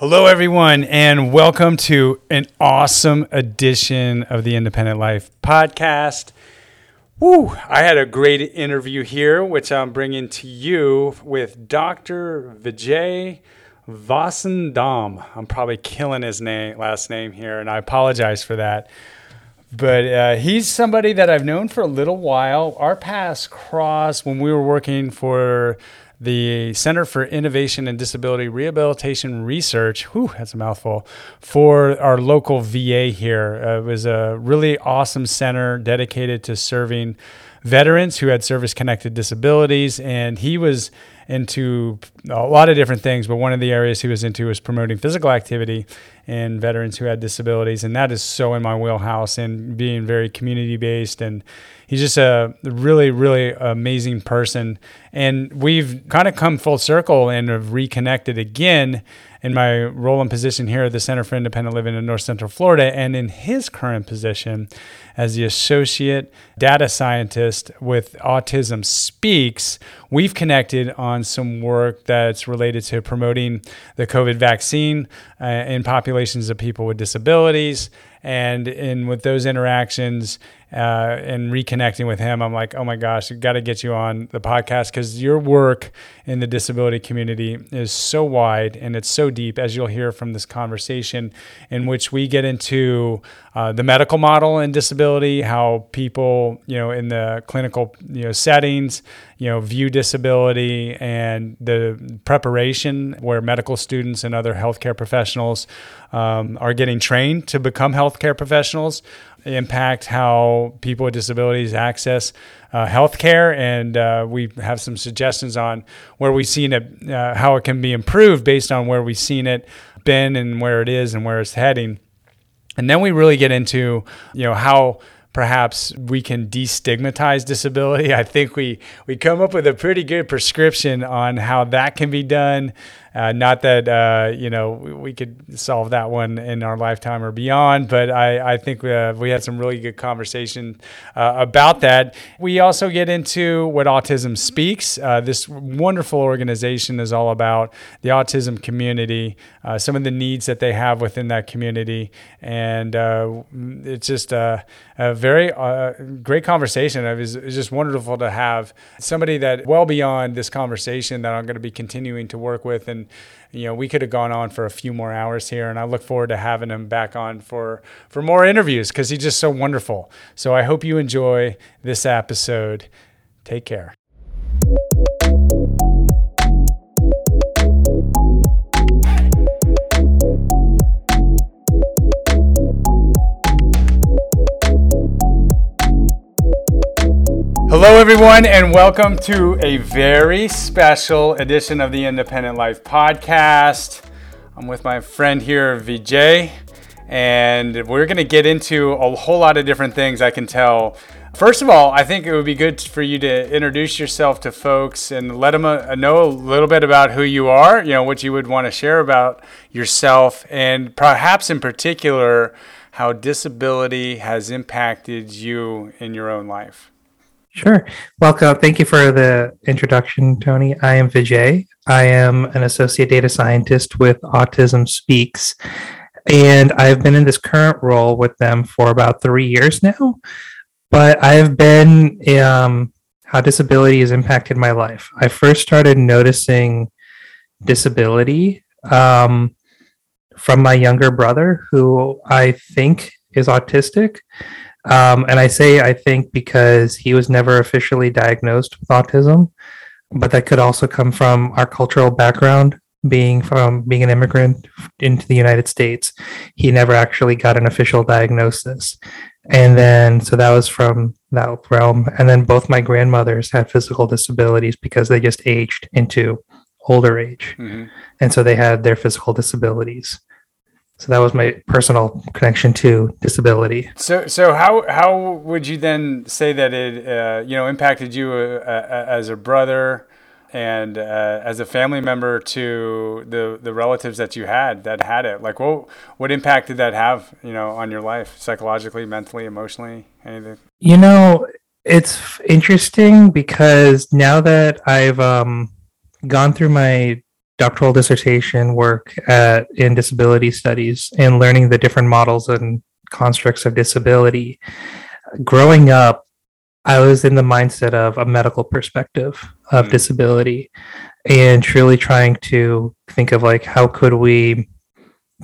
Hello, everyone, and welcome to an awesome edition of the Independent Life podcast. Woo! I had a great interview here, which I'm bringing to you with Dr. Vijay Vasandam. I'm probably killing his name, last name here, and I apologize for that. But uh, he's somebody that I've known for a little while. Our paths crossed when we were working for the Center for Innovation and Disability Rehabilitation Research. Whew, that's a mouthful. For our local VA here, uh, it was a really awesome center dedicated to serving veterans who had service-connected disabilities, and he was into a lot of different things, but one of the areas he was into was promoting physical activity in veterans who had disabilities, and that is so in my wheelhouse and being very community based. And he's just a really, really amazing person. And we've kind of come full circle and have reconnected again in my role and position here at the Center for Independent Living in North Central Florida, and in his current position as the associate data scientist with Autism Speaks, we've connected on some work that's related to promoting the COVID vaccine uh, in populations of people with disabilities. And in with those interactions, uh, and reconnecting with him, I'm like, oh my gosh, got to get you on the podcast because your work in the disability community is so wide and it's so deep, as you'll hear from this conversation, in which we get into uh, the medical model in disability, how people, you know, in the clinical, you know, settings, you know, view disability and the preparation where medical students and other healthcare professionals um, are getting trained to become healthcare professionals impact how people with disabilities access uh, healthcare, and uh, we have some suggestions on where we've seen it, uh, how it can be improved based on where we've seen it been and where it is and where it's heading. And then we really get into, you know, how perhaps we can destigmatize disability. I think we we come up with a pretty good prescription on how that can be done. Uh, not that uh, you know we could solve that one in our lifetime or beyond, but I, I think we, uh, we had some really good conversation uh, about that. We also get into what Autism Speaks. Uh, this wonderful organization is all about the autism community, some of the needs that they have within that community, and it's just a, a very great conversation. It was, it was just wonderful to have somebody that well beyond this conversation that I'm going to be continuing to work with and and you know we could have gone on for a few more hours here and i look forward to having him back on for for more interviews because he's just so wonderful. So i hope you enjoy this episode. Take care Hello, everyone, and welcome to a very special edition of the Independent Life Podcast. I'm with my friend here, Vijay, and we're going to get into a whole lot of different things I can tell. First of all, I think it would be good for you to introduce yourself to folks and let them uh, know a little bit about who you are, you know, what you would want to share about yourself, and perhaps in particular, how disability has impacted you in your own life. Sure. Welcome. Thank you for the introduction, Tony. I am Vijay. I am an associate data scientist with Autism Speaks, and I've been in this current role with them for about three years now. But I've been um, how disability has impacted my life. I first started noticing disability um, from my younger brother, who I think is autistic. Um, and I say I think because he was never officially diagnosed with autism, but that could also come from our cultural background, being from being an immigrant into the United States. He never actually got an official diagnosis. And then, so that was from that realm. And then both my grandmothers had physical disabilities because they just aged into older age. Mm-hmm. And so they had their physical disabilities. So that was my personal connection to disability. So, so how how would you then say that it uh, you know impacted you uh, uh, as a brother and uh, as a family member to the the relatives that you had that had it? Like, what what impact did that have you know on your life psychologically, mentally, emotionally, anything? You know, it's interesting because now that I've um, gone through my doctoral dissertation work at, in disability studies and learning the different models and constructs of disability. Growing up, I was in the mindset of a medical perspective of Mm. disability and truly trying to think of like how could we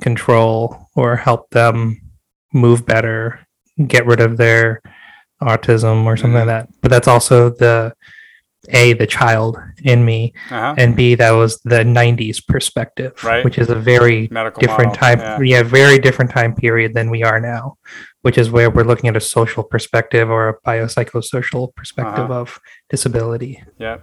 control or help them move better, get rid of their autism or something Mm. like that. But that's also the a the child in me Uh-huh. and b that was the 90s perspective Right. which is a very Medical different model, time yeah. yeah. very different time period than we are now which is where we're looking at a social perspective or a biopsychosocial perspective Uh-huh. of disability Yeah.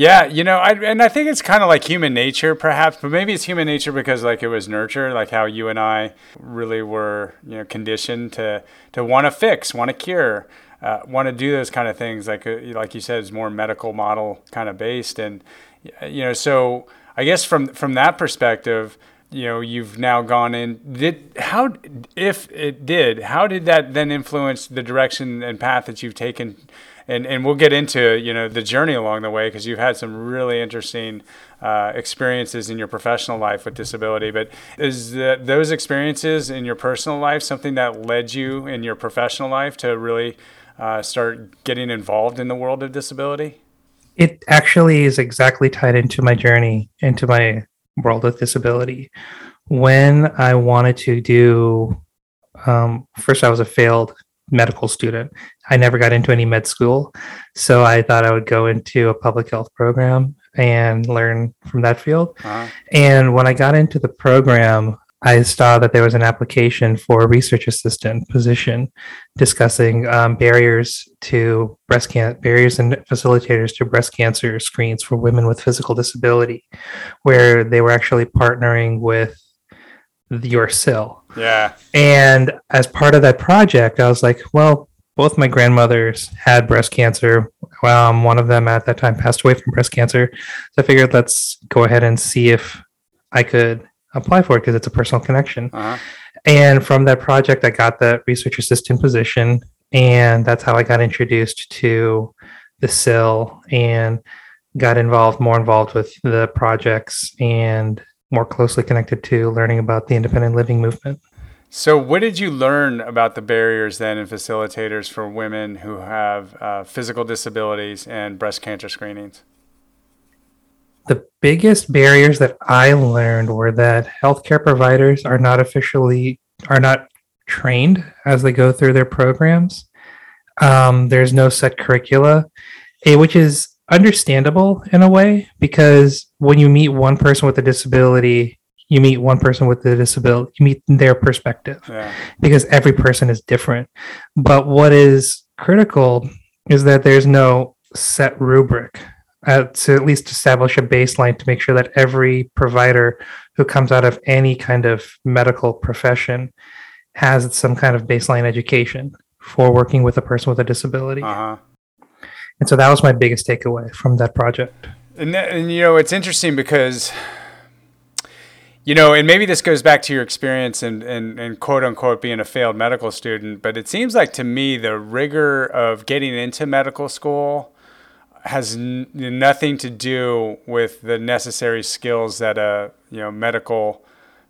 Yeah, you know, I, and I think it's kind of like human nature, perhaps, but maybe it's human nature because like it was nurture, like how you and I really were, you know, conditioned to to want to fix, want to cure, uh, want to do those kind of things. Like uh, like you said, it's more medical model kind of based, and you know, so I guess from from that perspective, you know, you've now gone in. Did how if it did, how did that then influence the direction and path that you've taken? and and we'll get into you know the journey along the way because you've had some really interesting uh, experiences in your professional life with disability. But is that those experiences in your personal life something that led you in your professional life to really uh, start getting involved in the world of disability? it actually is exactly tied into my journey into my world of disability when i wanted to do um, first i was a failed medical student i never got into any med school so i thought i would go into a public health program and learn from that field Uh-huh. and when I got into the program, I saw that there was an application for a research assistant position discussing um, barriers to breast cancer, barriers and facilitators to breast cancer screens for women with physical disability, where they were actually partnering with your CIL. Yeah. And as part of that project, I was like, well, both my grandmothers had breast cancer. Um, one of them at that time passed away from breast cancer. So I figured let's go ahead and see if I could apply for it because it's a personal connection. Uh-huh. And from that project, I got the research assistant position. And that's how I got introduced to the CIL and got involved, more involved with the projects and more closely connected to learning about the independent living movement. So, what did you learn about the barriers then and facilitators for women who have uh, physical disabilities and breast cancer screenings? The biggest barriers that I learned were that healthcare providers are not officially are not trained as they go through their programs. Um, there's no set curricula, eh, which is understandable in a way because when you meet one person with a disability, you meet one person with a disability, you meet their perspective Yeah. because every person is different. But what is critical is that there's no set rubric uh, to at least establish a baseline to make sure that every provider who comes out of any kind of medical profession has some kind of baseline education for working with a person with a disability. Uh huh. And so that was my biggest takeaway from that project. And, that, and you know, it's interesting because, you know, and maybe this goes back to your experience and, and, and quote unquote being a failed medical student, but it seems like to me the rigor of getting into medical school has n- nothing to do with the necessary skills that a you know medical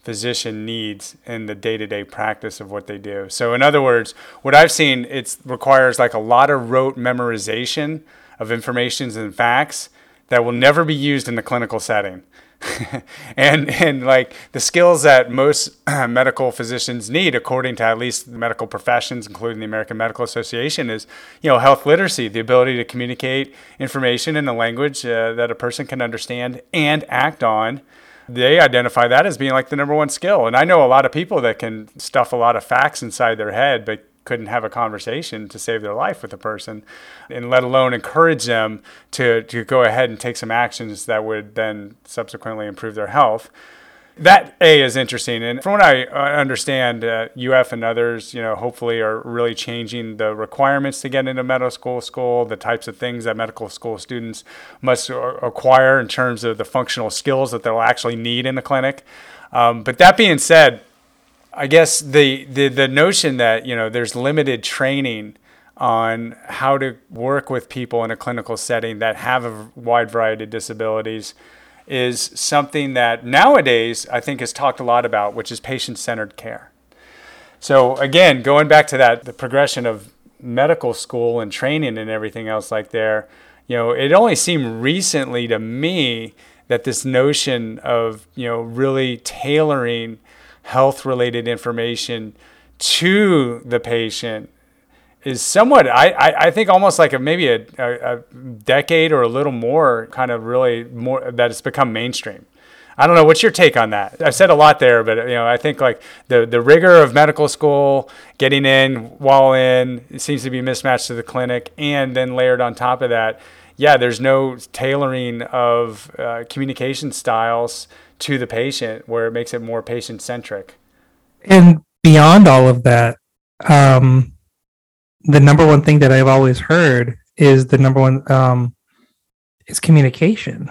physician needs in the day-to-day practice of what they do. So in other words, what I've seen it requires like a lot of rote memorization of informations and facts that will never be used in the clinical setting. and and like the skills that most medical physicians need according to at least the medical professions including the American Medical Association is you know health literacy the ability to communicate information in a language uh, that a person can understand and act on. They identify that as being like the number one skill. And I know a lot of people that can stuff a lot of facts inside their head but couldn't have a conversation to save their life with a person and let alone encourage them to, to go ahead and take some actions that would then subsequently improve their health. That a is interesting and from what i uh, understand uh, uf and others you know hopefully are really changing the requirements to get into medical school school the types of things that medical school students must acquire in terms of the functional skills that they'll actually need in the clinic. Um, but that being said I guess the, the the notion that you know there's limited training on how to work with people in a clinical setting that have a wide variety of disabilities is something that nowadays I think is talked a lot about, which is patient centered care. So, again, going back to that, the progression of medical school and training and everything else like there, you know, it only seemed recently to me that this notion of, you know, really tailoring health related information to the patient is somewhat I, I, I, think almost like a maybe a, a, a, decade or a little more kind of really more that it's become mainstream. I don't know what's your take on that? I've said a lot there but you know i think like the the rigor of medical school getting in while in it seems to be mismatched to the clinic and then layered on top of that yeah there's no tailoring of uh, communication styles to the patient where it makes it more patient centric and beyond all of that um the number one thing that I've always heard is the number one um, is communication.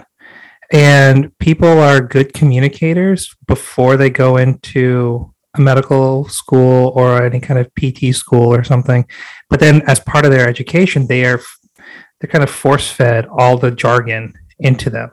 And people are good communicators before they go into a medical school or any kind of PT school or something. But then as part of their education, they are they're kind of force fed all the jargon into them.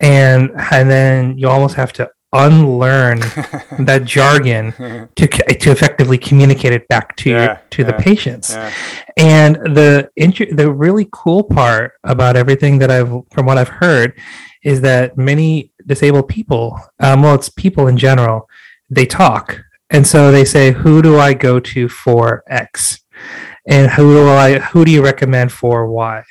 And and then you almost have to unlearn that jargon to to effectively communicate it back to yeah, to yeah, the patients. Yeah. And the the really cool part about everything that I've from what I've heard is that many disabled people, um, well, it's people in general, they talk, and so they say, "Who do I go to for X?" And who do I who do you recommend for why?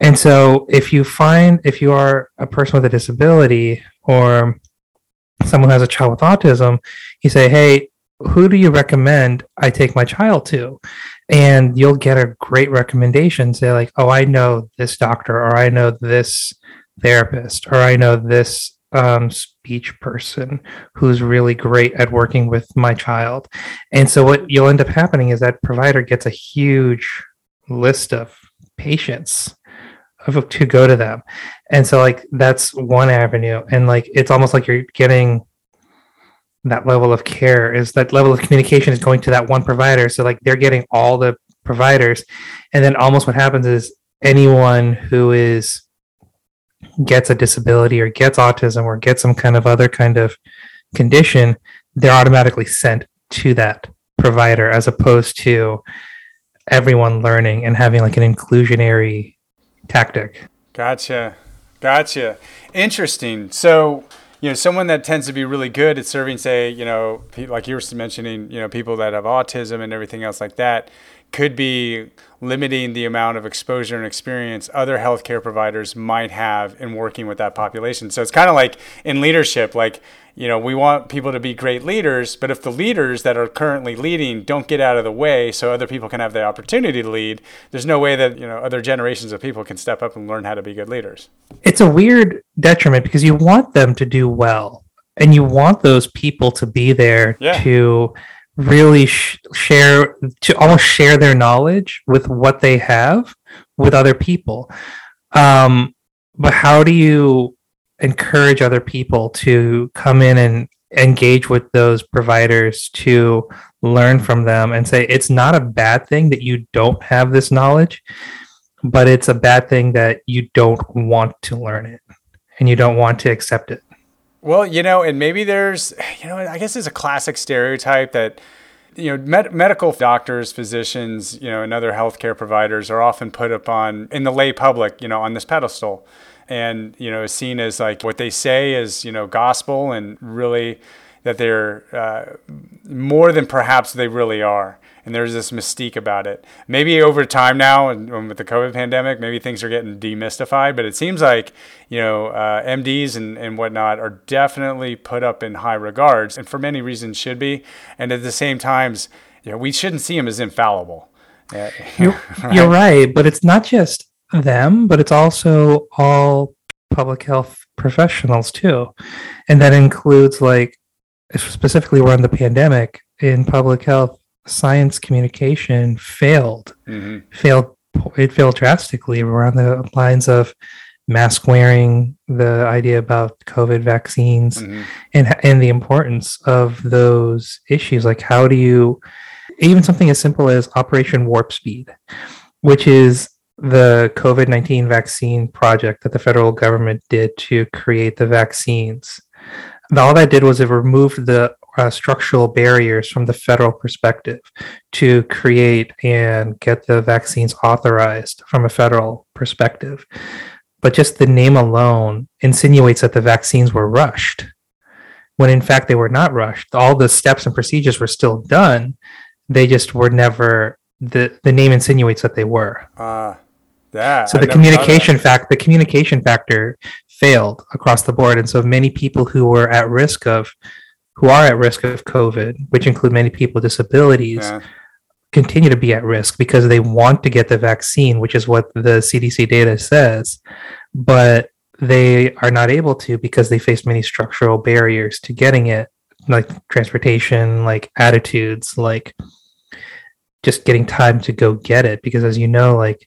And so if you find if you are a person with a disability or someone who has a child with autism, you say, hey, who do you recommend I take my child to? And you'll get a great recommendation. Say, like, oh, I know this doctor, or I know this therapist, or I know this um, speech person who's really great at working with my child. And so, what you'll end up happening is that provider gets a huge list of patients of, to go to them. And so like that's one avenue. And like it's almost like you're getting that level of care is that level of communication is going to that one provider. So like they're getting all the providers. And then almost what happens is anyone who is gets a disability or gets autism or gets some kind of other kind of condition they're automatically sent to that provider as opposed to everyone learning and having like an inclusionary tactic. Gotcha. Gotcha. Interesting. So, you know, someone that tends to be really good at serving, say, you know, like you were mentioning, you know, people that have autism and everything else like that, could be limiting the amount of exposure and experience other healthcare providers might have in working with that population. So it's kind of like in leadership, like you know, we want people to be great leaders, but if the leaders that are currently leading don't get out of the way so other people can have the opportunity to lead, there's no way that, you know, other generations of people can step up and learn how to be good leaders. It's a weird detriment because you want them to do well and you want those people to be there yeah. to really sh- share to almost share their knowledge with what they have with other people. Um, but how do you encourage other people to come in and engage with those providers to learn from them and say it's not a bad thing that you don't have this knowledge but it's a bad thing that you don't want to learn it and you don't want to accept it well you know and maybe there's you know i guess it's a classic stereotype that you know med- medical doctors physicians you know and other healthcare providers are often put upon in the lay public you know on this pedestal. And you know seen as like what they say is you know gospel and really that they're uh, more than perhaps they really are and there's this mystique about it maybe over time now and with the covid pandemic maybe things are getting demystified but it seems like you know uh, mds and, and whatnot are definitely put up in high regards and for many reasons should be and at the same times you know we shouldn't see them as infallible you're, right? you're right but it's not just them, but it's also all public health professionals too. And that includes like specifically around the pandemic in public health, science communication failed. Mm-hmm. Failed it failed drastically around the lines of mask wearing, the idea about COVID vaccines mm-hmm. and and the importance of those issues. Like how do you even something as simple as Operation Warp Speed, which is the COVID 19 vaccine project that the federal government did to create the vaccines. All that did was it removed the uh, structural barriers from the federal perspective to create and get the vaccines authorized from a federal perspective. But just the name alone insinuates that the vaccines were rushed, when in fact they were not rushed. All the steps and procedures were still done. They just were never the the name insinuates that they were. Uh, yeah. So the communication fact the communication factor failed across the board, and so many people who were at risk of who are at risk of COVID, which include many people with disabilities, Yeah. continue to be at risk because they want to get the vaccine, which is what the CDC data says, but they are not able to because they face many structural barriers to getting it, like transportation, like attitudes, like just getting time to go get it. Because as you know, like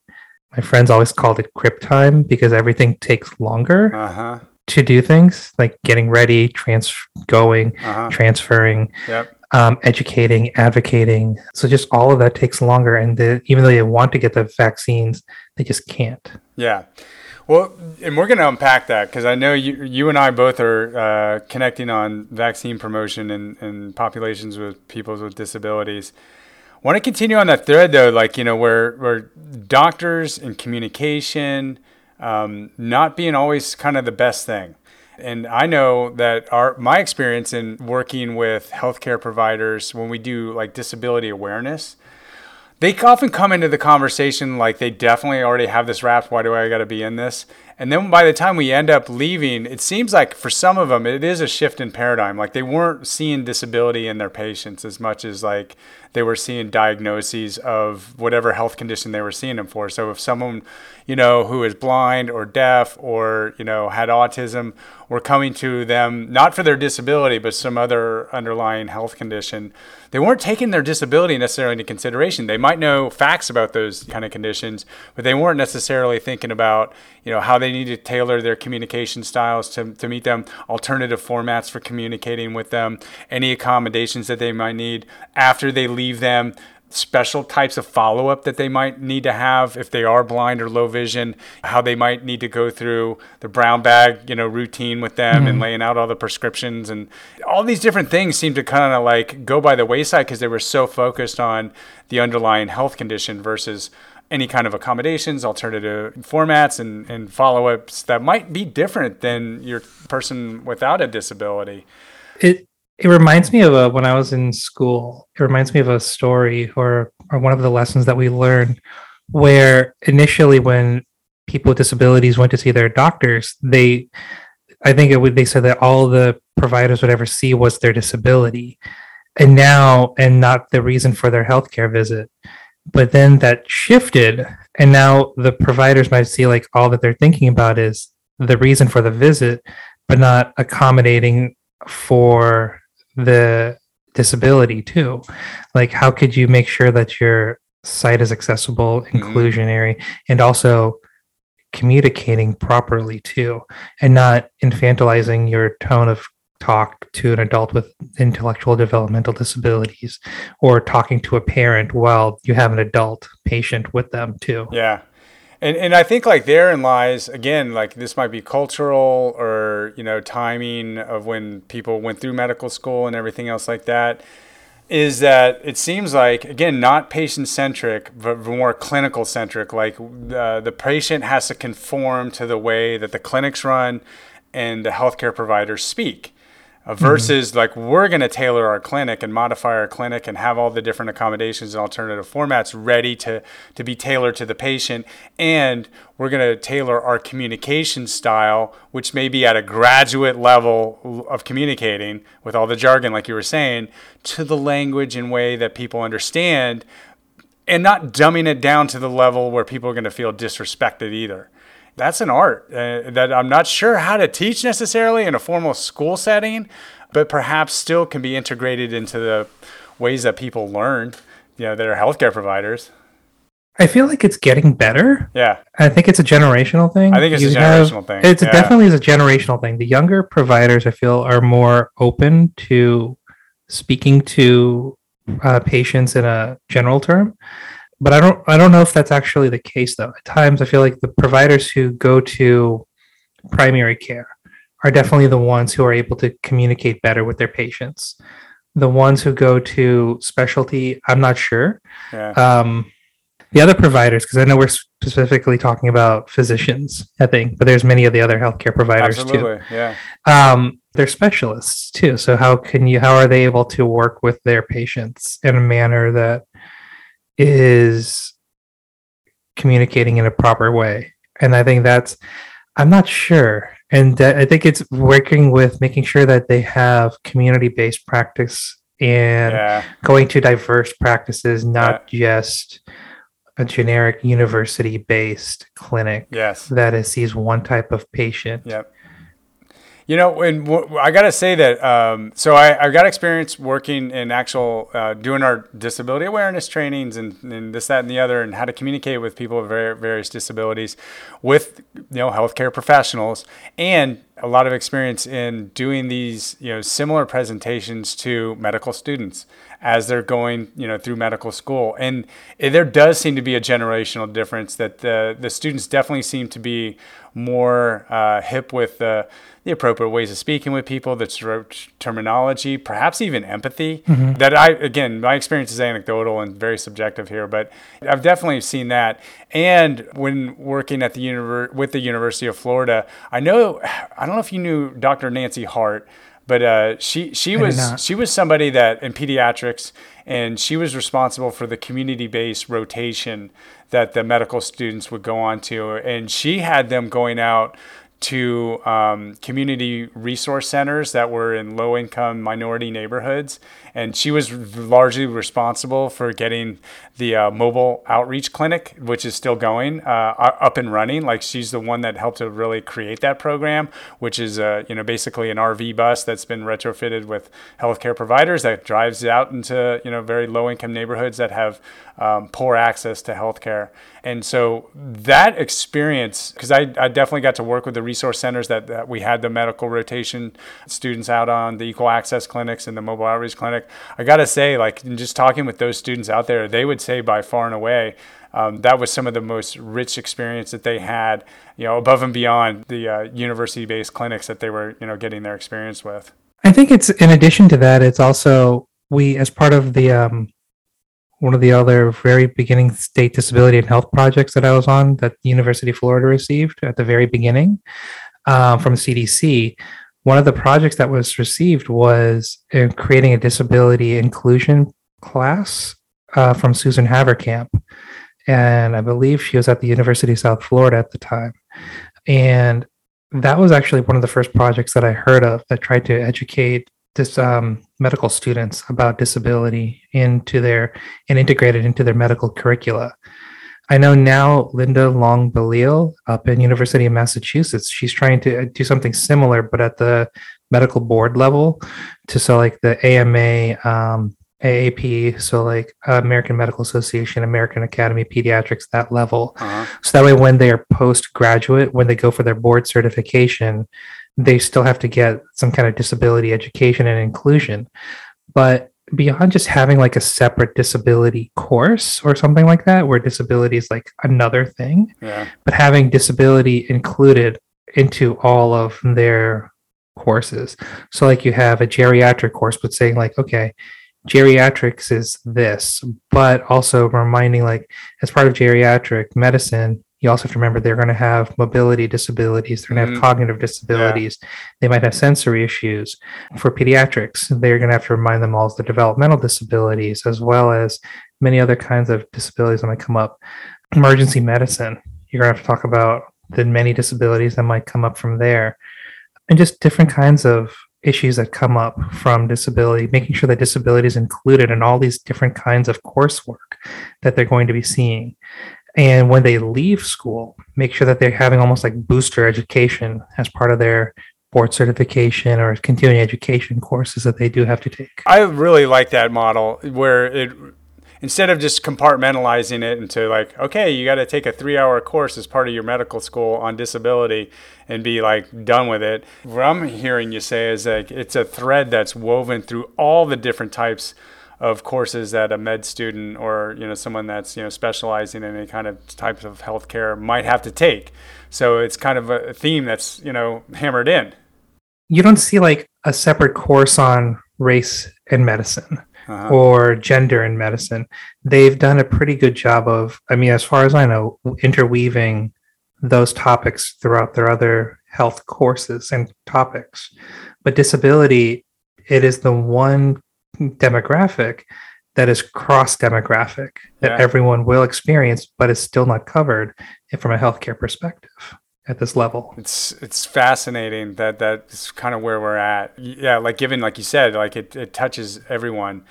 my friends always called it crip time because everything takes longer Uh huh. to do things like getting ready, trans going, Uh huh. transferring, Yep. um, educating, advocating. So just all of that takes longer, and the, even though they want to get the vaccines, they just can't. Yeah. Well, and we're going to unpack that because I know you, you and I both are uh, connecting on vaccine promotion and, and populations with people with disabilities. Want to continue on that thread though, like you know, where where doctors and communication um, not being always kind of the best thing. And I know that our my experience in working with healthcare providers when we do like disability awareness, they often come into the conversation like they definitely already have this wrapped. Why do I got to be in this? And then by the time we end up leaving, it seems like for some of them, it is a shift in paradigm. Like they weren't seeing disability in their patients as much as like they were seeing diagnoses of whatever health condition they were seeing them for. So if someone, you know, who is blind or deaf or, you know, had autism were coming to them, not for their disability, but some other underlying health condition, they weren't taking their disability necessarily into consideration. They might know facts about those kind of conditions, but they weren't necessarily thinking about, you know, how they need to tailor their communication styles to, to meet them, alternative formats for communicating with them, any accommodations that they might need after they leave them, special types of follow up that they might need to have if they are blind or low vision, how they might need to go through the brown bag, you know, routine with them and mm-hmm. laying out all the prescriptions and all these different things seem to kind of like go by the wayside because they were so focused on the underlying health condition versus any kind of accommodations, alternative formats, and, and follow ups that might be different than your person without a disability. It it reminds me of a, when I was in school. It reminds me of a story or or one of the lessons that we learned, where initially when people with disabilities went to see their doctors, they, I think would they said that all the providers would ever see was their disability, and now and not the reason for their healthcare visit. But then that shifted, and now the providers might see like all that they're thinking about is the reason for the visit, but not accommodating for the disability too. Like, how could you make sure that your site is accessible, mm-hmm. inclusionary, and also communicating properly too, and not infantilizing your tone of talk to an adult with intellectual developmental disabilities or talking to a parent while you have an adult patient with them too. Yeah. And, and I think like therein lies again like this might be cultural or you know timing of when people went through medical school and everything else like that is that it seems like again not patient centric but more clinical centric like the, the patient has to conform to the way that the clinics run and the healthcare providers speak uh, versus like we're going to tailor our clinic and modify our clinic and have all the different accommodations and alternative formats ready to to be tailored to the patient. And we're going to tailor our communication style which may be at a graduate level of communicating with all the jargon like you were saying to the language and way that people understand and not dumbing it down to the level where people are going to feel disrespected either that's an art uh, that I'm not sure how to teach necessarily in a formal school setting, but perhaps still can be integrated into the ways that people learn, you know, that are healthcare providers. I feel like it's getting better. Yeah. I think it's a generational thing. I think it's a You have- generational thing, It's yeah. definitely is a generational thing. The younger providers, I feel, are more open to speaking to uh, patients in a general term. But I don't I don't know if that's actually the case though. At times I feel like the providers who go to primary care are definitely the ones who are able to communicate better with their patients. The ones who go to specialty, I'm not sure. Yeah. Um, the other providers, because I know we're specifically talking about physicians, I think, but there's many of the other healthcare providers Absolutely. Yeah. too. Um, they're specialists too. So how can you? How are they able to work with their patients in a manner that is communicating in a proper way? And I think that's. I'm not sure, and that, I think it's working with making sure that they have community-based practice and Yeah. going to diverse practices, not just a generic university based clinic Yes. that is, sees one type of patient. Yep. You know, and w- I gotta say that. Um, so I, I got experience working in actual uh, doing our disability awareness trainings and, and this, that, and the other, and how to communicate with people with var- various disabilities, with you know healthcare professionals, and a lot of experience in doing these you know similar presentations to medical students as they're going you know through medical school and there does seem to be a generational difference that the the students definitely seem to be more uh, hip with the the appropriate ways of speaking with people, the ter- terminology, perhaps even empathy. That I, again, my experience is anecdotal and very subjective here, but I've definitely seen that. And when working at the univer- with the University of Florida, I know, I don't know if you knew Dr. Nancy Hardt, but uh, she she was she was somebody that in pediatrics, and she was responsible for the community-based rotation that the medical students would go on to, and she had them going out to um, community resource centers that were in low income minority neighborhoods. And she was largely responsible for getting the uh, mobile outreach clinic, which is still going, uh, up and running. Like she's the one that helped to really create that program, which is uh, you know basically an RV bus that's been retrofitted with healthcare providers that drives out into you know very low income neighborhoods that have um, poor access to healthcare. And so that experience, because I, I definitely got to work with the resource centers that, that we had the medical rotation students out on, the equal access clinics and the mobile outreach clinic. I got to say, like, in just talking with those students out there, they would say by far and away, um, that was some of the most rich experience that they had, you know, above and beyond the uh, university-based clinics that they were, you know, getting their experience with. I think it's in addition to that, it's also we as part of the um, one of the other very beginning state disability and health projects that I was on that the University of Florida received at the very beginning uh, from CDC. One of the projects that was received was creating a disability inclusion class uh, from Susan Havercamp. And I believe she was at the University of South Florida at the time. And that was actually one of the first projects that I heard of that tried to educate this um, medical students about disability into their and integrate it into their medical curricula. I know now Linda Long-Bellil up in University of Massachusetts, she's trying to do something similar, but at the medical board level to so like the AMA, um, AAP, so like American Medical Association, American Academy of Pediatrics, that level. Uh-huh. So that way, when they are postgraduate, when they go for their board certification, they still have to get some kind of disability education and inclusion. But beyond just having like a separate disability course or something like that, where disability is like another thing, Yeah. but having disability included into all of their courses. So, like, you have a geriatric course, but saying, like, okay, geriatrics is this, but also reminding, like, as part of geriatric medicine, you also have to remember they're going to have mobility disabilities, they're going to have mm-hmm. cognitive disabilities, they might have sensory issues. For pediatrics, they're going to have to remind them all of the developmental disabilities, as well as many other kinds of disabilities that might come up. Emergency medicine, you're going to have to talk about the many disabilities that might come up from there, and just different kinds of issues that come up from disability, making sure that disability is included in all these different kinds of coursework that they're going to be seeing. And when they leave school, make sure that they're having almost like booster education as part of their board certification or continuing education courses that they do have to take. I really like that model where it instead of just compartmentalizing it into like, okay, you got to take a three hour course as part of your medical school on disability and be like done with it. What I'm hearing you say is like it's a thread that's woven through all the different types of courses that a med student or you know someone that's you know specializing in any kind of types of healthcare might have to take. So it's kind of a theme that's you know hammered in. You don't see like a separate course on race and medicine uh-huh. or gender in medicine. They've done a pretty good job of, I mean, as far as I know, interweaving those topics throughout their other health courses and topics. But disability, it is the one demographic that is cross demographic that yeah. everyone will experience, but is still not covered from a healthcare perspective at this level. It's it's fascinating that that's kind of where we're at. Yeah, like given like you said, like it, it touches everyone.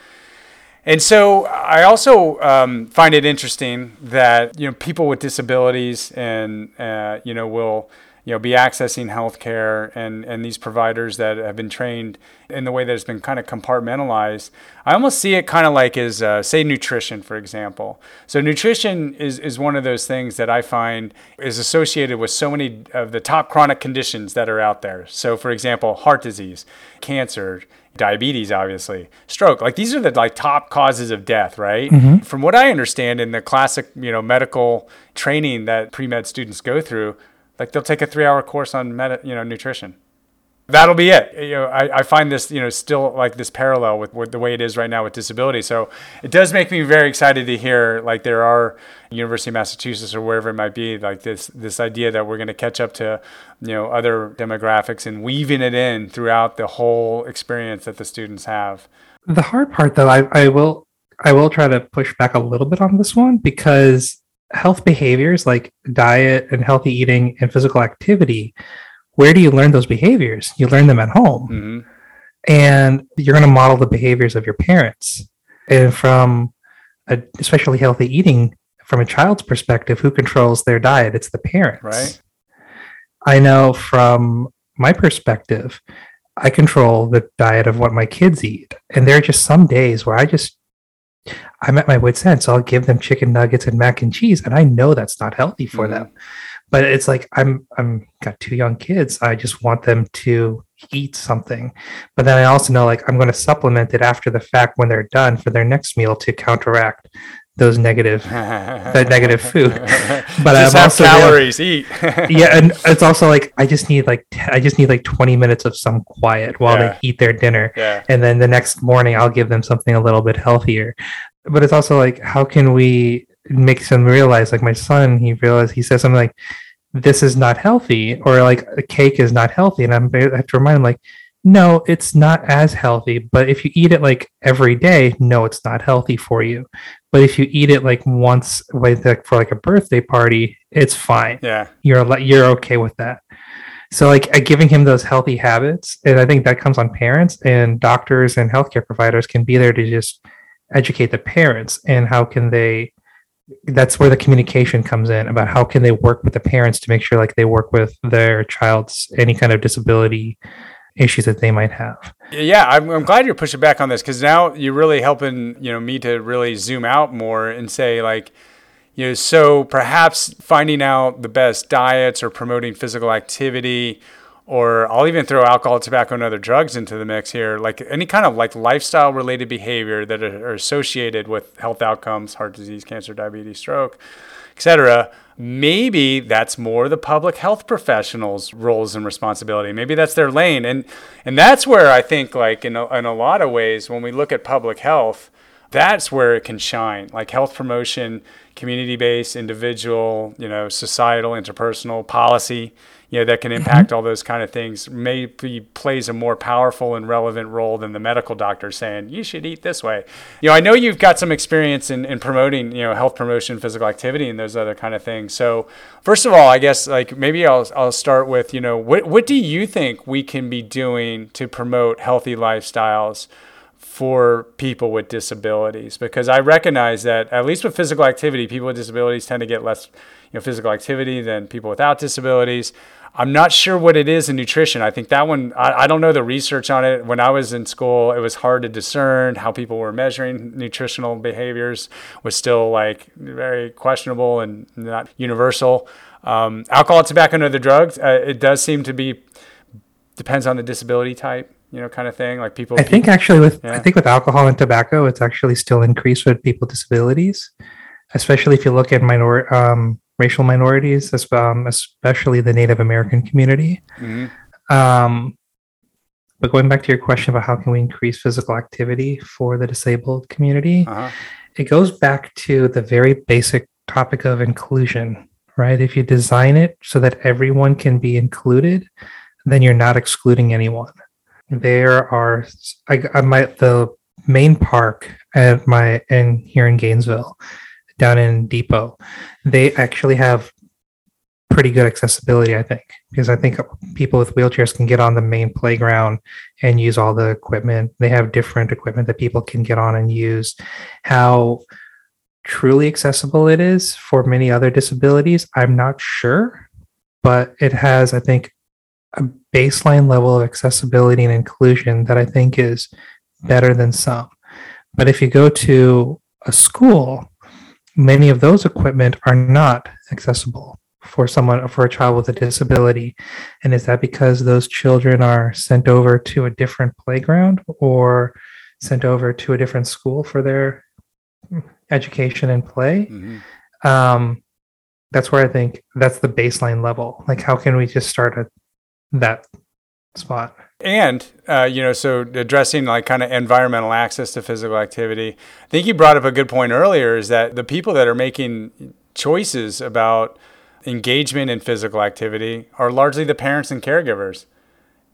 And so I also um, find it interesting that you know people with disabilities and uh, you know will you know be accessing healthcare and and these providers that have been trained in the way that it's been kind of compartmentalized i almost see it kind of like as uh, say nutrition for example. So nutrition is is one of those things that i find is associated with so many of the top chronic conditions that are out there. So for example heart disease cancer diabetes obviously stroke like these are the like top causes of death right? Mm-hmm. from what i understand in the classic you know medical training that pre-med students go through like they'll take a three hour course on meta, you know, nutrition. That'll be it. You know, I, I find this, you know, still like this parallel with, with the way it is right now with disability. So it does make me very excited to hear like there are University of Massachusetts or wherever it might be, like this this idea that we're going to catch up to, you know, other demographics and weaving it in throughout the whole experience that the students have. The hard part, though, I, I will I will try to push back a little bit on this one because health behaviors like diet and healthy eating and physical activity, where do you learn those behaviors? You learn them at home. Mm-hmm. And you're going to model the behaviors of your parents. And from a, especially healthy eating, from a child's perspective, who controls their diet? It's the parents. Right. I know from my perspective, I control the diet of what my kids eat. And there are just some days where I just I'm at my wit's end, so I'll give them chicken nuggets and mac and cheese, and I know that's not healthy for mm-hmm. them. But it's like I'm I'm got two young kids. I just want them to eat something, but then I also know like I'm going to supplement it after the fact when they're done for their next meal to counteract those negative that negative food but i have also calories eat yeah and it's also like i just need like I just need like 20 minutes of some quiet while yeah. they eat their dinner yeah. and then the next morning i'll give them something a little bit healthier but it's also like how can we make them realize like my son he realized he says something like this is not healthy or like a cake is not healthy and I'm, i have to remind him like no, it's not as healthy. But if you eat it like every day, no, it's not healthy for you. But if you eat it like once, like for like a birthday party, it's fine. Yeah, you're you're okay with that. So like uh, giving him those healthy habits, and I think that comes on parents and doctors and healthcare providers can be there to just educate the parents and how can they that's where the communication comes in about how can they work with the parents to make sure like they work with their child's any kind of disability issues that they might have. Yeah, I'm, I'm glad you're pushing back on this because now you're really helping you know me to really zoom out more and say like you know so perhaps finding out the best diets or promoting physical activity or I'll even throw alcohol, tobacco, and other drugs into the mix here. Like any kind of like lifestyle related behavior that are associated with health outcomes, heart disease, cancer, diabetes, stroke, etc maybe that's more the public health professionals' roles and responsibility. Maybe that's their lane, and and that's where I think, like in a, in a lot of ways, when we look at public health, that's where it can shine. Like health promotion, community-based, individual, you know, societal, interpersonal policy you know, that can mm-hmm. impact mm-hmm. all those kind of things maybe plays a more powerful and relevant role than the medical doctor saying you should eat this way. You know, I know you've got some experience in, in promoting, you know, health promotion, physical activity, and those other kind of things. So, first of all, I guess like maybe I'll I'll start with you know what what do you think we can be doing to promote healthy lifestyles? for people with disabilities because I recognize that at least with physical activity, people with disabilities tend to get less, you know, physical activity than people without disabilities. I'm not sure what it is in nutrition. I think that one, I, I, don't know the research on it. When I was in school, it was hard to discern how people were measuring nutritional behaviors was still like very questionable and not universal. Um, alcohol, tobacco, and other drugs, uh, it does seem to be, depends on the disability type. you know, kind of thing? Like people. I think actually with yeah. I think with alcohol and tobacco, it's actually still increased with people with disabilities, especially if you look at minor um, racial minorities, um, especially the Native American community. Mm-hmm. Um, but going back to your question about how can we increase physical activity for the disabled community, uh-huh. it goes back to the very basic topic of inclusion, right? If you design it so that everyone can be included, then you're not excluding anyone. There are I, I might the main park at my in here in Gainesville, down in Depot, they actually have pretty good accessibility, I think, because I think people with wheelchairs can get on the main playground and use all the equipment. They have different equipment that people can get on and use. How truly accessible it is for many other disabilities, I'm not sure, but it has, I think, a baseline level of accessibility and inclusion that I think is better than some. But if you go to a school, many of those equipment are not accessible for someone for a child with a disability. And is that because those children are sent over to a different playground or sent over to a different school for their education and play? Mm-hmm. um, that's where i think that's the baseline level. Like how can we just start at that spot and uh, you know so addressing like kind of environmental access to physical activity i think you brought up a good point earlier is that the people that are making choices about engagement in physical activity are largely the parents and caregivers.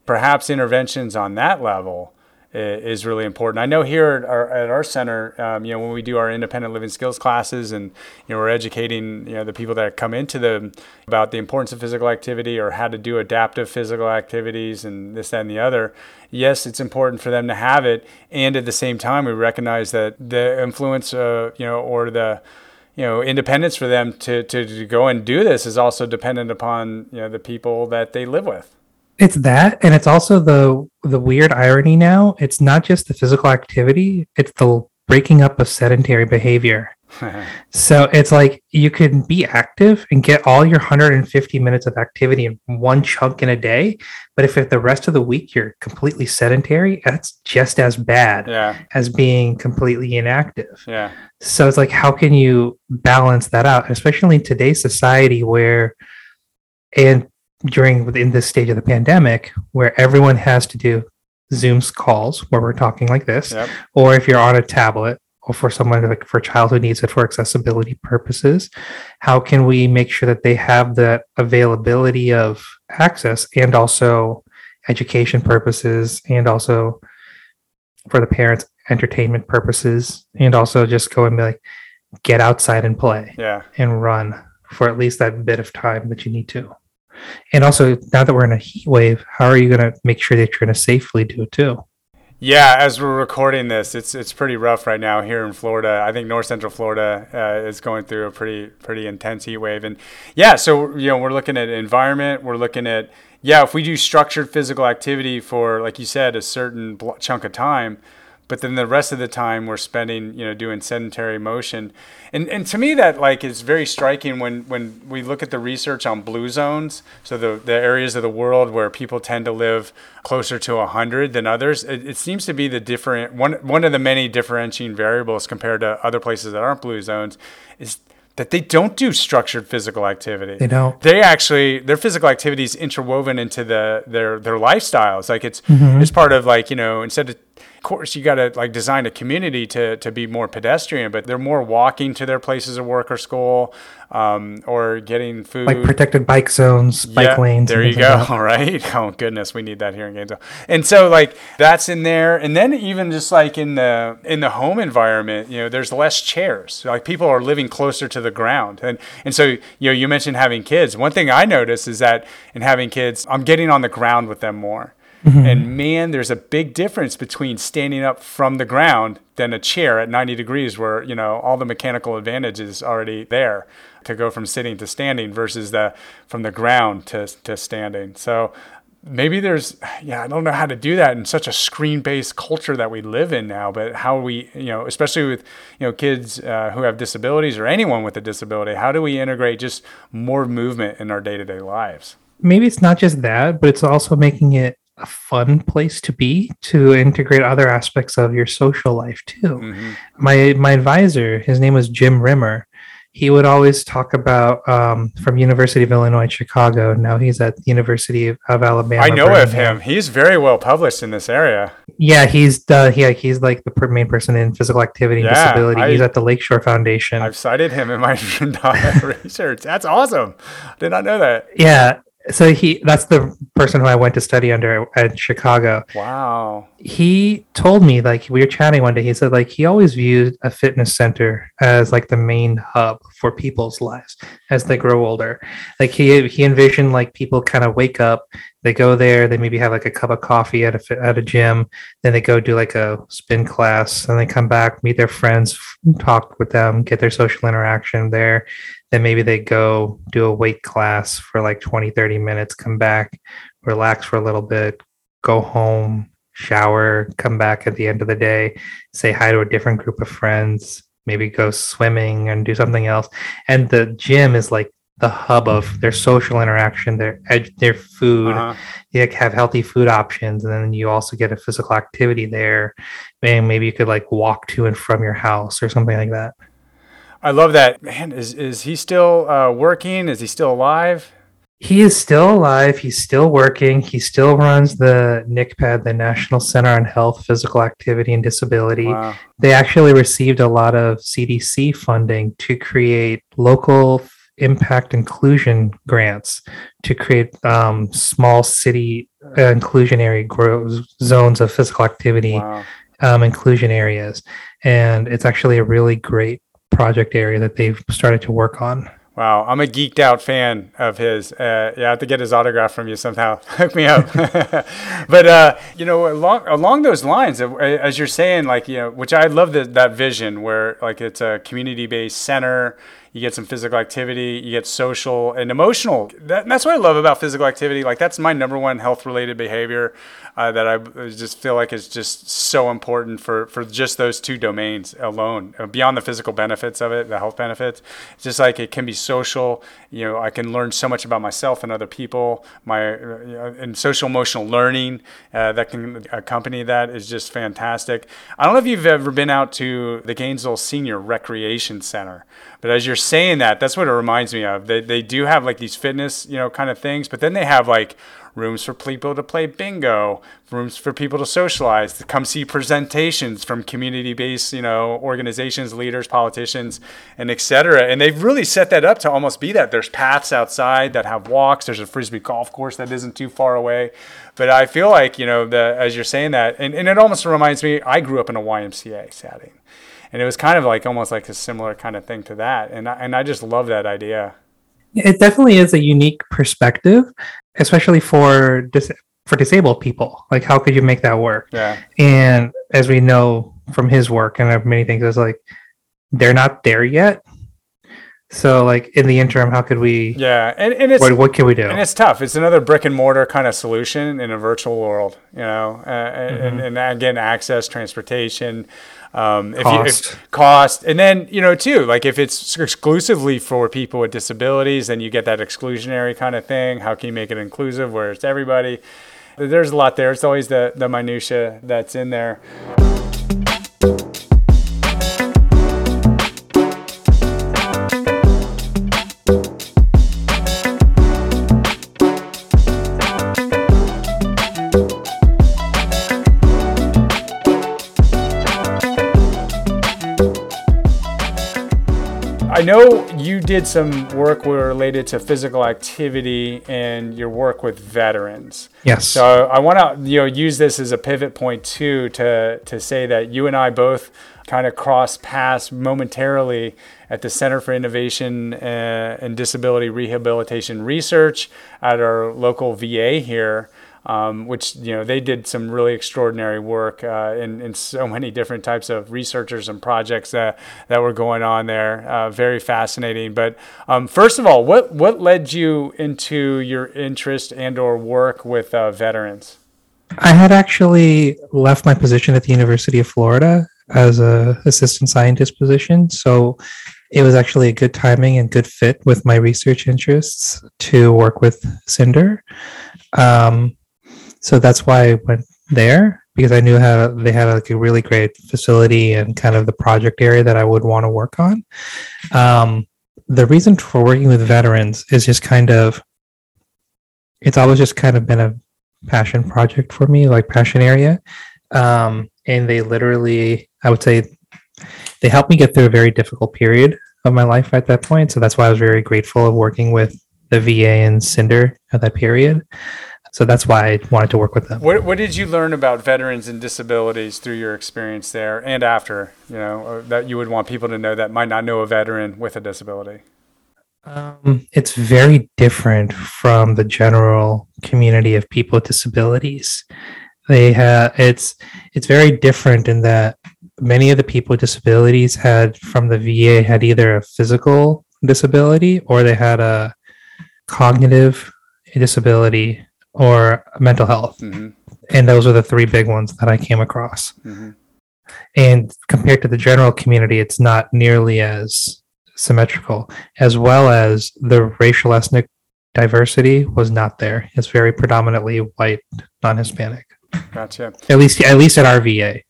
Perhaps interventions on that level is really important. I know here at our, at our center, um, you know, when we do our independent living skills classes, and you know, we're educating you know the people that come into them about the importance of physical activity or how to do adaptive physical activities and this, that, and the other. Yes, it's important for them to have it, and at the same time, we recognize that the influence, uh, you know, or the you know independence for them to, to, to go and do this is also dependent upon you know the people that they live with it's that and it's also the the weird irony now it's not just the physical activity it's the breaking up of sedentary behavior so it's like you can be active and get all your 150 minutes of activity in one chunk in a day. But if the rest of the week you're completely sedentary, that's just as bad yeah. as being completely inactive. Yeah. So it's like, how can you balance that out, especially in today's society where, and during within this stage of the pandemic, where everyone has to do Zoom's calls where we're talking like this, yep. or if you're on a tablet or for someone like for a child who needs it for accessibility purposes how can we make sure that they have the availability of access and also education purposes and also for the parents entertainment purposes and also just go and be like get outside and play yeah and run for at least that bit of time that you need to and also now that we're in a heat wave how are you going to make sure that you're going to safely do it too? Yeah, as we're recording this, it's it's pretty rough right now here in Florida. I think North Central Florida uh, is going through a pretty pretty intense heat wave, and yeah, so you know we're looking at environment, we're looking at yeah, if we do structured physical activity for like you said a certain chunk of time, but then the rest of the time we're spending you know doing sedentary motion and and to me that like is very striking when when we look at the research on blue zones so the the areas of the world where people tend to live closer to 100 than others it, it seems to be the different one one of the many differentiating variables compared to other places that aren't blue zones is that they don't do structured physical activity. They don't. They actually their physical activity is interwoven into the their their lifestyles. Like it's mm-hmm. it's part of like you know instead of of course you got to like design a community to to be more pedestrian but they're more walking to their places of work or school um, or getting food. Like protected bike zones bike yeah, lanes there you go like all right? Oh goodness we need that here in Gainesville. And so like that's in there. And then even just like in the in the home environment you know there's less chairs. Like people are living closer to the ground. And and so you know you mentioned having kids. One thing I notice is that in having kids I'm getting on the ground with them more Mm-hmm. And man, there's a big difference between standing up from the ground than a chair at 90 degrees where, you know, all the mechanical advantage is already there to go from sitting to standing versus the from the ground to, to standing. So maybe there's yeah, I don't know how to do that in such a screen-based culture that we live in now, but how we, you know, especially with, you know, kids uh, who have disabilities or anyone with a disability, how do we integrate just more movement in our day-to-day lives? Maybe it's not just that, but it's also making it a fun place to be to integrate other aspects of your social life too. Mhm. My my advisor, his name was Jim Rimmer. He would always talk about um, from University of Illinois Chicago. Now he's at the University of, of Alabama. I know of him. He's very well published in this area. Yeah, he's the yeah he's like the main person in physical activity and Yeah, disability. I- he's at the Lakeshore Foundation. I've cited him in my research. That's awesome. Did not know that. yeah, so he that's the person who I went to study under at Chicago. Wow. he told me like we were chatting one day he said like he always viewed a fitness center as like the main hub for people's lives as they grow older like he he envisioned like people kind of wake up they go there they maybe have like a cup of coffee at a at a gym then they go do like a spin class and they come back meet their friends talk with them get their social interaction there then maybe they go do a weight class for like 20 30 minutes come back relax for a little bit go home shower, come back at the end of the day, say hi to a different group of friends, maybe go swimming and do something else. And the gym is like the hub of their social interaction, their ed- their food. Uh-huh. You like, have healthy food options, and then you also get a physical activity there. And maybe you could like walk to and from your house or something like that. I love that. Man, is is he still uh, working? Is he still alive? He is still alive. He's still working. He still runs the NICPAD, the National Center on Health, Physical Activity, and Disability. Wow. they actually received a lot of CDC funding to create local impact inclusion grants to create um, small city uh, inclusionary grow- zones of physical activity Wow. um, inclusion areas. And it's actually a really great project area that they've started to work on. Wow, I'm a geeked out fan of his. Uh, yeah, I have to get his autograph from you somehow. Hook me up. but uh, you know, along along those lines, uh, as you're saying, like you know, which I love the, that vision where like it's a community based center. You get some physical activity, you get social and emotional. That, that's what I love about physical activity. Like that's my number one health related behavior uh, that I just feel like is just so important for for just those two domains alone. Uh, beyond the physical benefits of it, the health benefits, it's just like it can be social. You know, I can learn so much about myself and other people. My uh, and social emotional learning uh, that can accompany that is just fantastic. I don't know if you've ever been out to the Gainesville Senior Recreation Center, but as you're saying that, that's what it reminds me of. They they do have like these fitness, you know, kind of things, but then they have like rooms for people to play bingo, rooms for people to socialize, to come see presentations from community-based, you know, organizations, leaders, politicians, and et cetera. And they've really set that up to almost be that. There's paths outside that have walks. There's a frisbee golf course that isn't too far away. But I feel like, you know, the as you're saying that, and, and it almost reminds me, I grew up in a YMCA setting. And it was kind of like almost like a similar kind of thing to that. And I, and I just love that idea. It definitely is a unique perspective, especially for dis- for disabled people. Like, how could you make that work? Yeah. And as we know from his work and many things, it's like they're not there yet. So, like in the interim, how could we? Yeah. And, and it's What, what can we do? And it's tough. It's another brick and mortar kind of solution in a virtual world, you know. Uh, and, and again, access, transportation, um, if Cost. You, if, cost, and then you know too, like if it's exclusively for people with disabilities, then you get that exclusionary kind of thing. How can you make it inclusive where it's everybody? There's a lot there. It's always the the minutia that's in there. Know you did some work related to physical activity and your work with veterans. yes. So I want to you know use this as a pivot point too to to say that you and I both kind of cross paths momentarily at the Center for Innovation uh, and Disability Rehabilitation Research at our local VA here. Um, which you know they did some really extraordinary work uh, in, in so many different types of researchers and projects that, that were going on there. Uh, very fascinating. But um, first of all, what what led you into your interest and or work with uh, veterans? I had actually left my position at the University of Florida as a assistant scientist position, so it was actually a good timing and good fit with my research interests to work with CINDRR. Um, So that's why I went there because I knew how they had like a really great facility and kind of the project area that I would want to work on. Um, the reason for working with veterans is just kind of it's always just kind of been a passion project for me, like passion area. Um, and they literally, I would say, they helped me get through a very difficult period of my life at that point. So that's why I was very grateful of working with the VA and CINDRR at that period. So that's why I wanted to work with them. What, what did you learn about veterans and disabilities through your experience there and after, you know, uh, that you would want people to know that might not know a veteran with a disability? Um, it's very different from the general community of people with disabilities. They have it's it's very different in that many of the people with disabilities had from the VA had either a physical disability or they had a cognitive disability or mental health. Mm-hmm. And those are the three big ones that I came across. Mm-hmm. And compared to the general community, it's not nearly as symmetrical, as well as the racial ethnic diversity was not there. It's very predominantly white, non-Hispanic. Gotcha. At least, at least at RVA.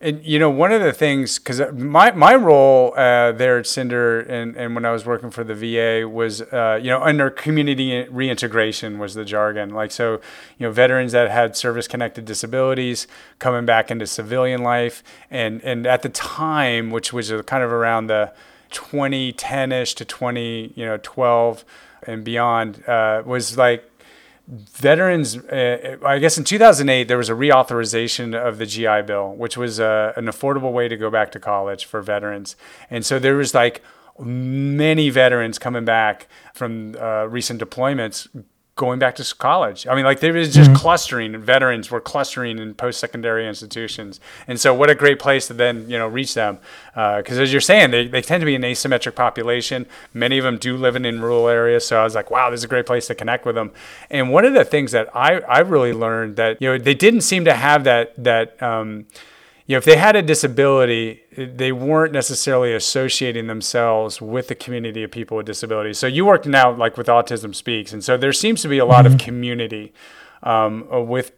And you know, one of the things, because my my role uh, there at CINDRR and, and when I was working for the VA was, uh, you know, under community reintegration was the jargon. Like so, you know, veterans that had service connected disabilities coming back into civilian life, and and at the time, which was kind of around the 2010 ish to 20 you know 12 and beyond, uh, was like veterans, uh, I guess in 2008, there was a reauthorization of the GI Bill, which was uh, an affordable way to go back to college for veterans. And so there was like many veterans coming back from uh, recent deployments going back to college. I mean, like there was just mm-hmm. clustering. Veterans were clustering in post-secondary institutions, and so what a great place to then you know reach them. Because uh, as you're saying, they, they tend to be an asymmetric population. Many of them do live in, in rural areas. So I was like, wow, this is a great place to connect with them. And one of the things that I I really learned that you know they didn't seem to have that that um, you know, if they had a disability, they weren't necessarily associating themselves with the community of people with disabilities. So you work now like with Autism Speaks, and so there seems to be a lot mm-hmm. of community um, uh, with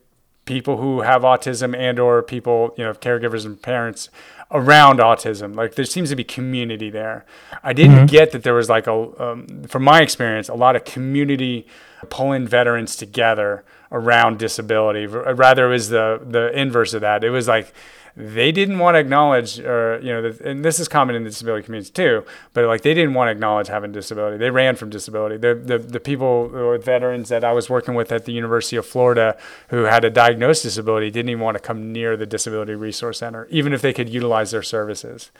people who have autism and or people, you know, caregivers and parents around autism. Like there seems to be community there. I didn't mm-hmm. get that there was like a, um, from my experience, a lot of community pulling veterans together around disability. Rather, it was the the inverse of that. It was like they didn't want to acknowledge, or you know, and this is common in the disability community too. But like they didn't want to acknowledge having disability. They ran from disability. The the, the people or veterans that I was working with at the University of Florida who had a diagnosed disability didn't even want to come near the Disability Resource Center, even if they could utilize their services.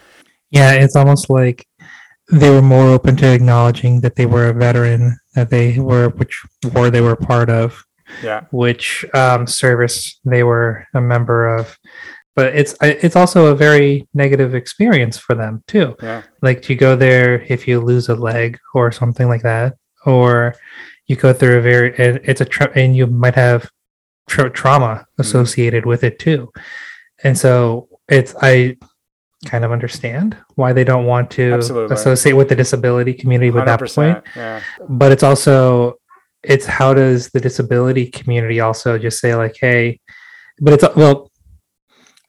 Yeah, it's almost like they were more open to acknowledging that they were a veteran, that they were which war they were part of, yeah, which um, service they were a member of but it's it's also a very negative experience for them too. Yeah. Like you go there if you lose a leg or something like that, or you go through a very it's a tra- and you might have tra- trauma mm-hmm. associated mm. with it too, and so it's I kind of understand why they don't want to Absolutely. associate with the disability community with that point. Yeah. But it's also it's how does the disability community also just say like, hey, but it's well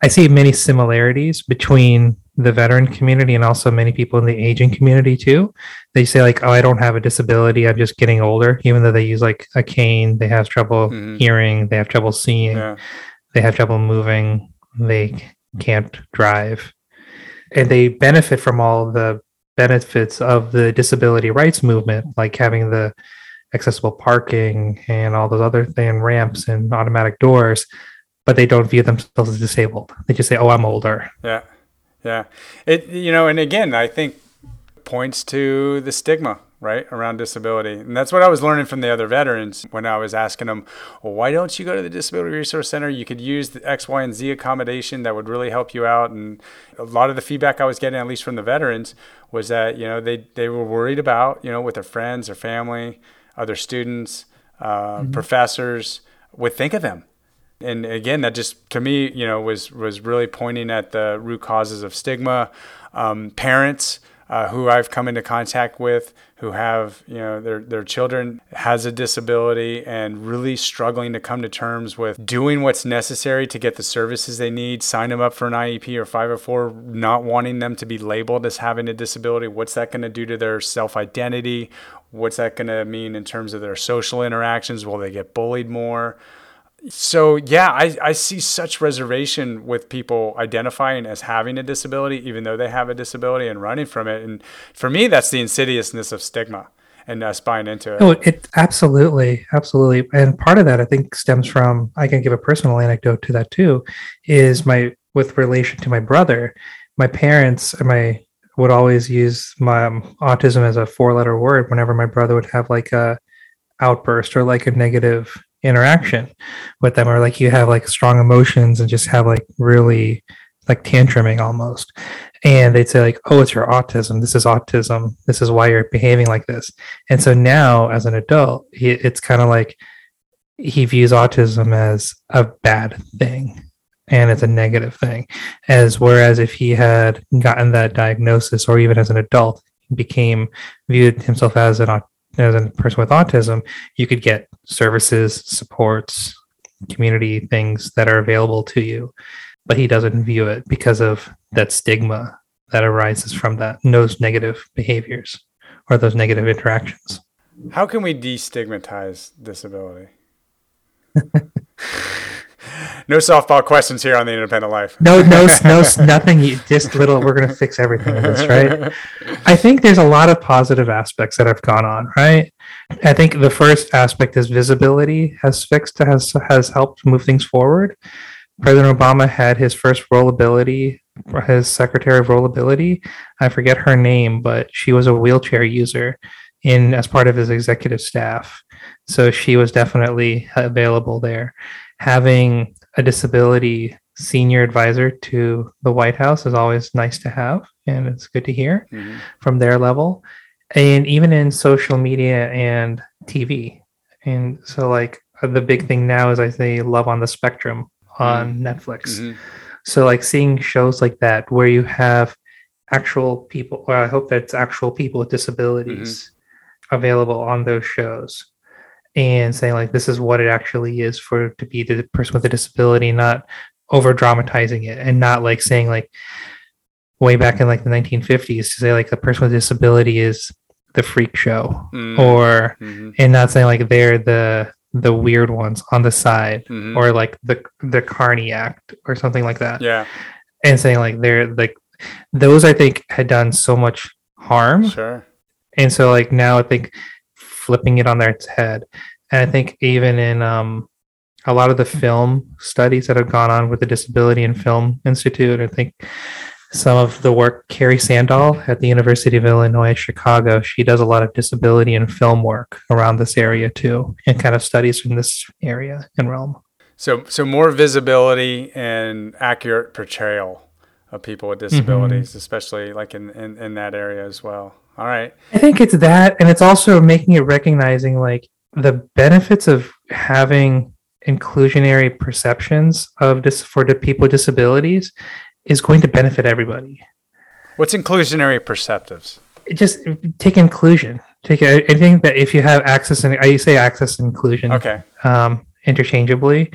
I see many similarities between the veteran community and also many people in the aging community too. They say like, "Oh, I don't have a disability. I'm just getting older." Even though they use like a cane, they have trouble mm-hmm. hearing, they have trouble seeing, yeah. they have trouble moving, they can't drive, and they benefit from all the benefits of the disability rights movement, like having the accessible parking and all those other things, ramps and automatic doors but they don't view themselves as disabled. They just say, "Oh, I'm older." Yeah, yeah. It you know, and again, I think points to the stigma right around disability and that's what i was learning from the other veterans when i was asking them well, why don't you go to the disability resource center you could use the x y and z accommodation that would really help you out and a lot of the feedback i was getting at least from the veterans was that you know they, they were worried about you know with their friends or family other students uh, mm-hmm. professors would think of them and again, that just to me, you know, was was really pointing at the root causes of stigma. Um, parents, uh, who I've come into contact with who have, you know, their, their children has a disability and really struggling to come to terms with doing what's necessary to get the services they need, sign them up for an IEP or 504, not wanting them to be labeled as having a disability. What's that going to do to their self identity? What's that going to mean in terms of their social interactions? Will they get bullied more? So yeah, I, I see such reservation with people identifying as having a disability, even though they have a disability and running from it. And for me, that's the insidiousness of stigma and us buying into it. Oh, it absolutely, absolutely. And part of that I think stems from I can give a personal anecdote to that too, is my with relation to my brother, my parents and my would always use my um, autism as a four letter word whenever my brother would have like a outburst or like a negative interaction with them or like you have like strong emotions and just have like really like tantruming almost. And they'd say like oh it's your autism. This is autism. This is why you're behaving like this. And so now as an adult he, it's kind of like he views autism as a bad thing and it's a negative thing. As whereas if he had gotten that diagnosis or even as an adult became viewed himself as an as a person with autism, you could get services, supports, community things that are available to you. But he doesn't view it because of that stigma that arises from that those negative behaviors or those negative interactions. How can we destigmatize disability? no softball questions here on the independent life. No, no, no, nothing. Just little. We're gonna fix everything in this, right? I think there's a lot of positive aspects that have gone on, right? I think the first aspect is visibility has fixed has has helped move things forward. President Obama had his first rollability, his secretary of rollability. I forget her name, but she was a wheelchair user in as part of his executive staff. So she was definitely available there having a disability senior advisor to the White House is always nice to have, and it's good to hear mm-hmm. from their level. And even in social media and TV. And so, like, the big thing now is I say Love on the Spectrum on mm-hmm. Netflix. Mm-hmm. So, like, seeing shows like that where you have actual people, or I hope that's actual people with disabilities mm-hmm. available on those shows and saying like this is what it actually is for to be the person with a disability not over dramatizing it and not like saying like way back in like the 1950s to say like the person with a disability is the freak show mm-hmm. or mm-hmm. and not saying like they're the the weird ones on the side mm-hmm. or like the the carney act or something like that yeah and saying like they're like those i think had done so much harm sure and so like now i think flipping it on their head. And I think even in um, a lot of the film studies that have gone on with the Disability and Film Institute, I think some of the work Carrie Sandahl at the University of Illinois Chicago, she does a lot of disability and film work around this area too, and kind of studies from this area and realm. So, so more visibility and accurate portrayal of people with disabilities, mm-hmm. especially like in, in, in that area as well. All right. I think it's that, and it's also making it recognizing like the benefits of having inclusionary perceptions of this for the people with disabilities is going to benefit everybody. What's inclusionary perceptives? It just take inclusion. Take anything that if you have access and I say access and inclusion. Okay. Um, interchangeably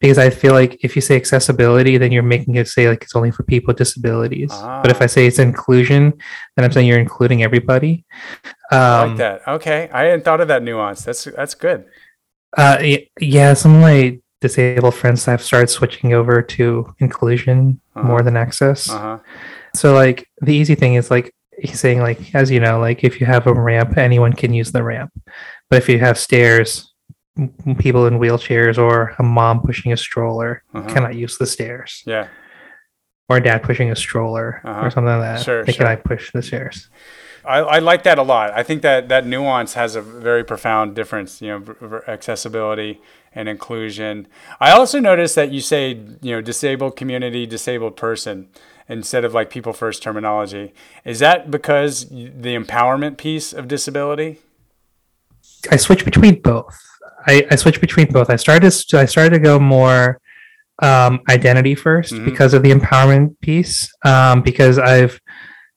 because I feel like if you say accessibility, then you're making it say like it's only for people with disabilities. Ah. But if I say it's inclusion, then I'm saying you're including everybody. Um, I like um, that. Okay, I hadn't thought of that nuance. That's that's good. Uh, yeah, some of my disabled friends have started switching over to inclusion uh-huh. more than access. Uh-huh. So like the easy thing is like he's saying like as you know like if you have a ramp anyone can use the ramp but if you have stairs people in wheelchairs or a mom pushing a stroller uh-huh. cannot use the stairs. Yeah. Or a dad pushing a stroller uh-huh. or something like that. Sure, they sure. cannot push the stairs. I, I, like that a lot. I think that that nuance has a very profound difference, you know, accessibility and inclusion. I also noticed that you say, you know, disabled community, disabled person instead of like people first terminology. Is that because the empowerment piece of disability? I switch between both. I, I switched between both. I started I started to go more um, identity 1st mm-hmm. because of the empowerment piece. Um, because I've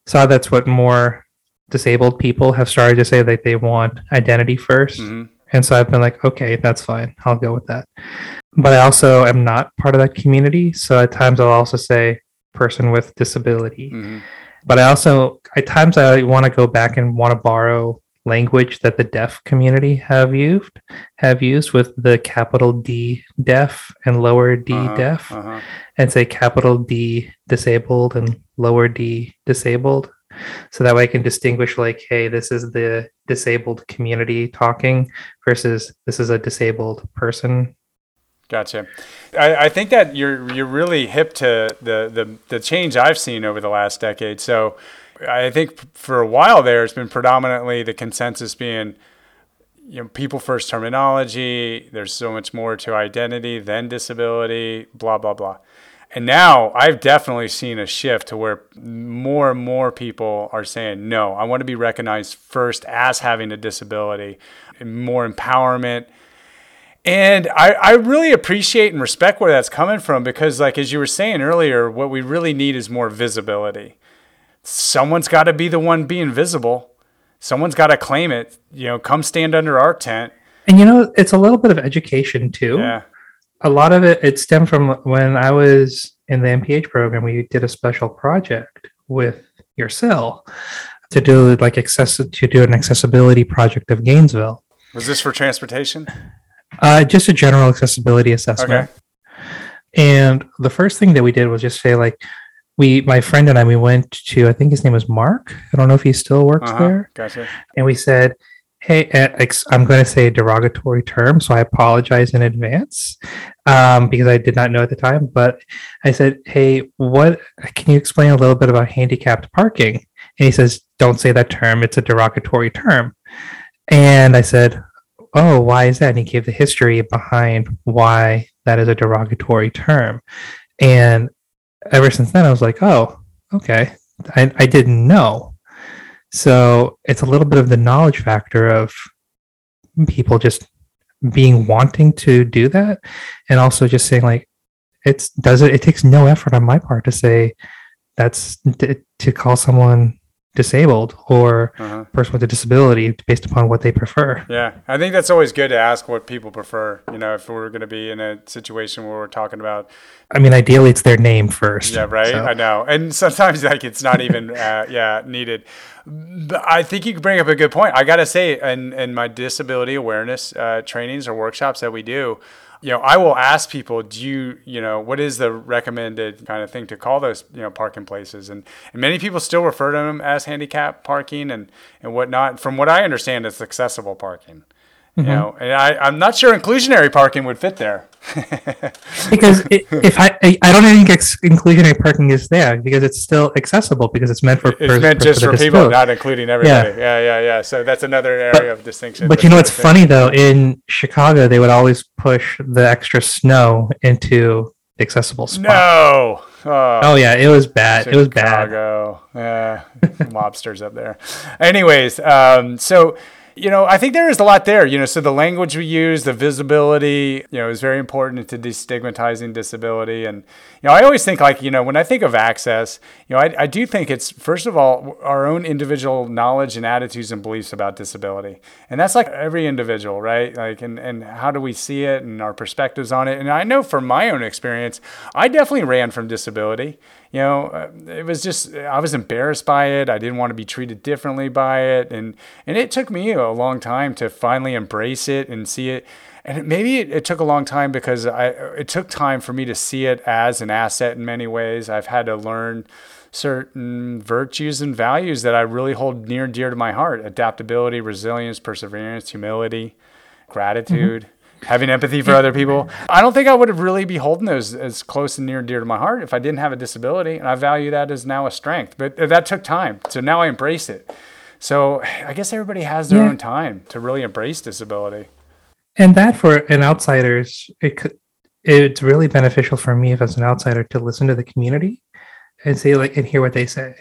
saw that's what more disabled people have started to say that they want identity 1st Mhm. And so I've been like, okay, that's fine. I'll go with that. But I also am not part of that community. So at times I'll also say person with disability. Mhm. But I also, at times, I want to go back and want to borrow language that the deaf community have used, have used with the capital D deaf and lower D Uh-huh, deaf, uh-huh. and say capital D disabled and lower D disabled. So that way I can distinguish, like, hey, this is the disabled community talking versus this is a disabled person. Gotcha. I, I think that you're you're really hip to the, the the change I've seen over the last decade. So I think for a while there, it's been predominantly the consensus being, you know, people first terminology. There's so much more to identity than disability. Blah blah blah. And now I've definitely seen a shift to where more and more people are saying, no, I want to be recognized first as having a disability, and more empowerment. And I, I really appreciate and respect where that's coming from because, like, as you were saying earlier, what we really need is more visibility. Someone's got to be the one being visible. Someone's got to claim it. You know, come stand under our tent. And you know, it's a little bit of education too. Yeah. a lot of it it stemmed from when I was in the MPH program. We did a special project with your CIL to do like access to do an accessibility project of Gainesville. Was this for transportation? Uh, just a general accessibility assessment. Okay. And the first thing that we did was just say like we my friend and I we went to I think his name was Mark. I don't know if he still works Uh-huh. there. Gotcha. and we said, "Hey, uh, I'm going to say a derogatory term, so I apologize in advance um, because I did not know at the time." But I said, "Hey, what can you explain a little bit about handicapped parking?" And he says, "Don't say that term; it's a derogatory term." And I said, "Oh, why is that?" And he gave the history behind why that is a derogatory term, and ever since then, I was like, "Oh, okay." I, I didn't know. So it's a little bit of the knowledge factor of people just being wanting to do that and also just saying like it's does it it takes no effort on my part to say that's to, to call someone disabled or Uh-huh. person with a disability based upon what they prefer Yeah, I think that's always good to ask what people prefer. You know, if we're going to be in a situation where we're talking about i mean ideally it's their name first Yeah, right. So- I know, and sometimes like it's not even uh, yeah needed. But I think you bring up a good point. I gotta say, in in my disability awareness uh, trainings or workshops that we do, you know, I will ask people, do you you know what is the recommended kind of thing to call those you know parking places, and and many people still refer to them as handicap parking and and whatnot. From what I understand, it's accessible parking. You mm-hmm. know, and I, I'm not sure inclusionary parking would fit there. because it, if I, I don't think ex- inclusionary parking is there because it's still accessible because it's meant for It's pers- meant just a for people, disability. not including everybody. Yeah, yeah, yeah. So that's another area of distinction. But you know what's funny though? In Chicago, they would always push the extra snow into the accessible spot. No. Oh, Oh yeah, it was bad. It was bad. Chicago. Yeah, mobsters up there. Anyways, um, so you know, I think there is a lot there. You know, so the language we use, the visibility, you know, is very important to destigmatizing disability. And you know, I always think like, you know, when I think of access, you know, I, I do think it's first of all our own individual knowledge and attitudes and beliefs about disability, and that's like every individual, right? Like, and and how do we see it and our perspectives on it. And I know from my own experience, I definitely ran from disability you know, uh, it was just I was embarrassed by it. I didn't want to be treated differently by it, and and it took me a long time to finally embrace it and see it. And it, maybe it, it took a long time because I it took time for me to see it as an asset in many ways. I've had to learn certain virtues and values that I really hold near and dear to my heart: adaptability, resilience, perseverance, humility, gratitude having empathy for other people. I don't think I would have really be holding those as close and near and dear to my heart if I didn't have a disability, and I value that as now a strength. But that took time, so now I embrace it. So I guess everybody has their Yeah. own time to really embrace disability. And that for an outsider's, it could, it's really beneficial for me if as an outsider to listen to the community and say like and hear what they say.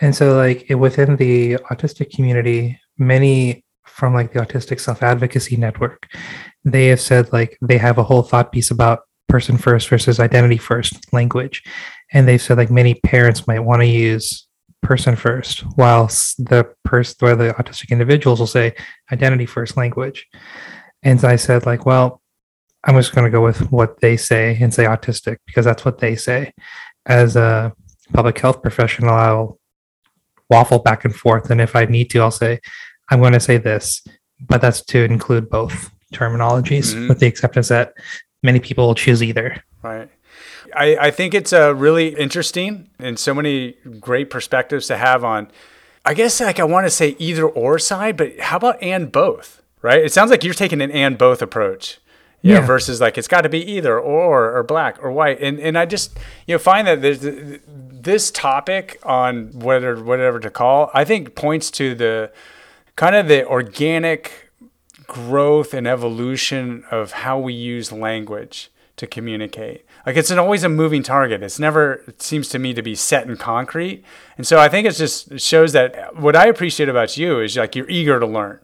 And so like within the autistic community, many from like the autistic self-advocacy network, they have said like they have a whole thought piece about person first versus identity first language. And they've said like many parents might want to use person first, whilst the person, where the autistic individuals will say identity first language. And so I said, like, well, I'm just going to go with what they say and say autistic because that's what they say. As a public health professional, I'll waffle back and forth. And if I need to, I'll say, I'm going to say this, but that's to include both terminologies Mhm. with the acceptance that many people will choose either. Right. I, I think it's uh, really interesting and so many great perspectives to have on, I guess, like I want to say either or side, but how about and both, right? It sounds like you're taking an and both approach. You know, Yeah. versus like it's got to be either or or black or white, and and I just you know find that there's this topic on whether whatever to call I think points to the kind of the organic growth and evolution of how we use language to communicate. Like it's an, always a moving target. It's never, it seems to me to be set in concrete. And so I think it's just it shows that what I appreciate about you is like you're eager to learn.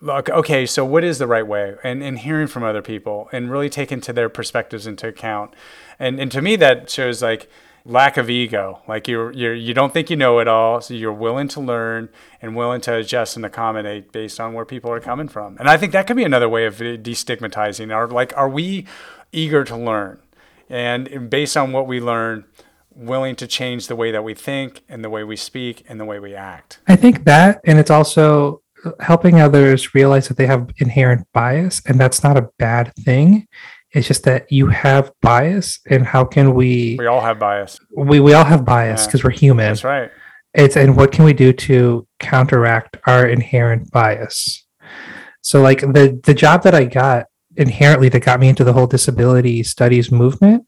Like, okay, so what is the right way? And, and hearing from other people and really taking to their perspectives into account. And, and to me, that shows like lack of ego. Like you're, you're, you don't think you know it all. So you're willing to learn and willing to adjust and accommodate based on where people are coming from. And I think that could be another way of destigmatizing. Are like, are we eager to learn? And based on what we learn, willing to change the way that we think and the way we speak and the way we act. I think that, and it's also helping others realize that they have inherent bias, and that's not a bad thing. It's just that you have bias, and how can we? We all have bias. We we all have bias Yeah. because we're human. That's right. It's and what can we do to counteract our inherent bias? So, like the the job that I got inherently that got me into the whole disability studies movement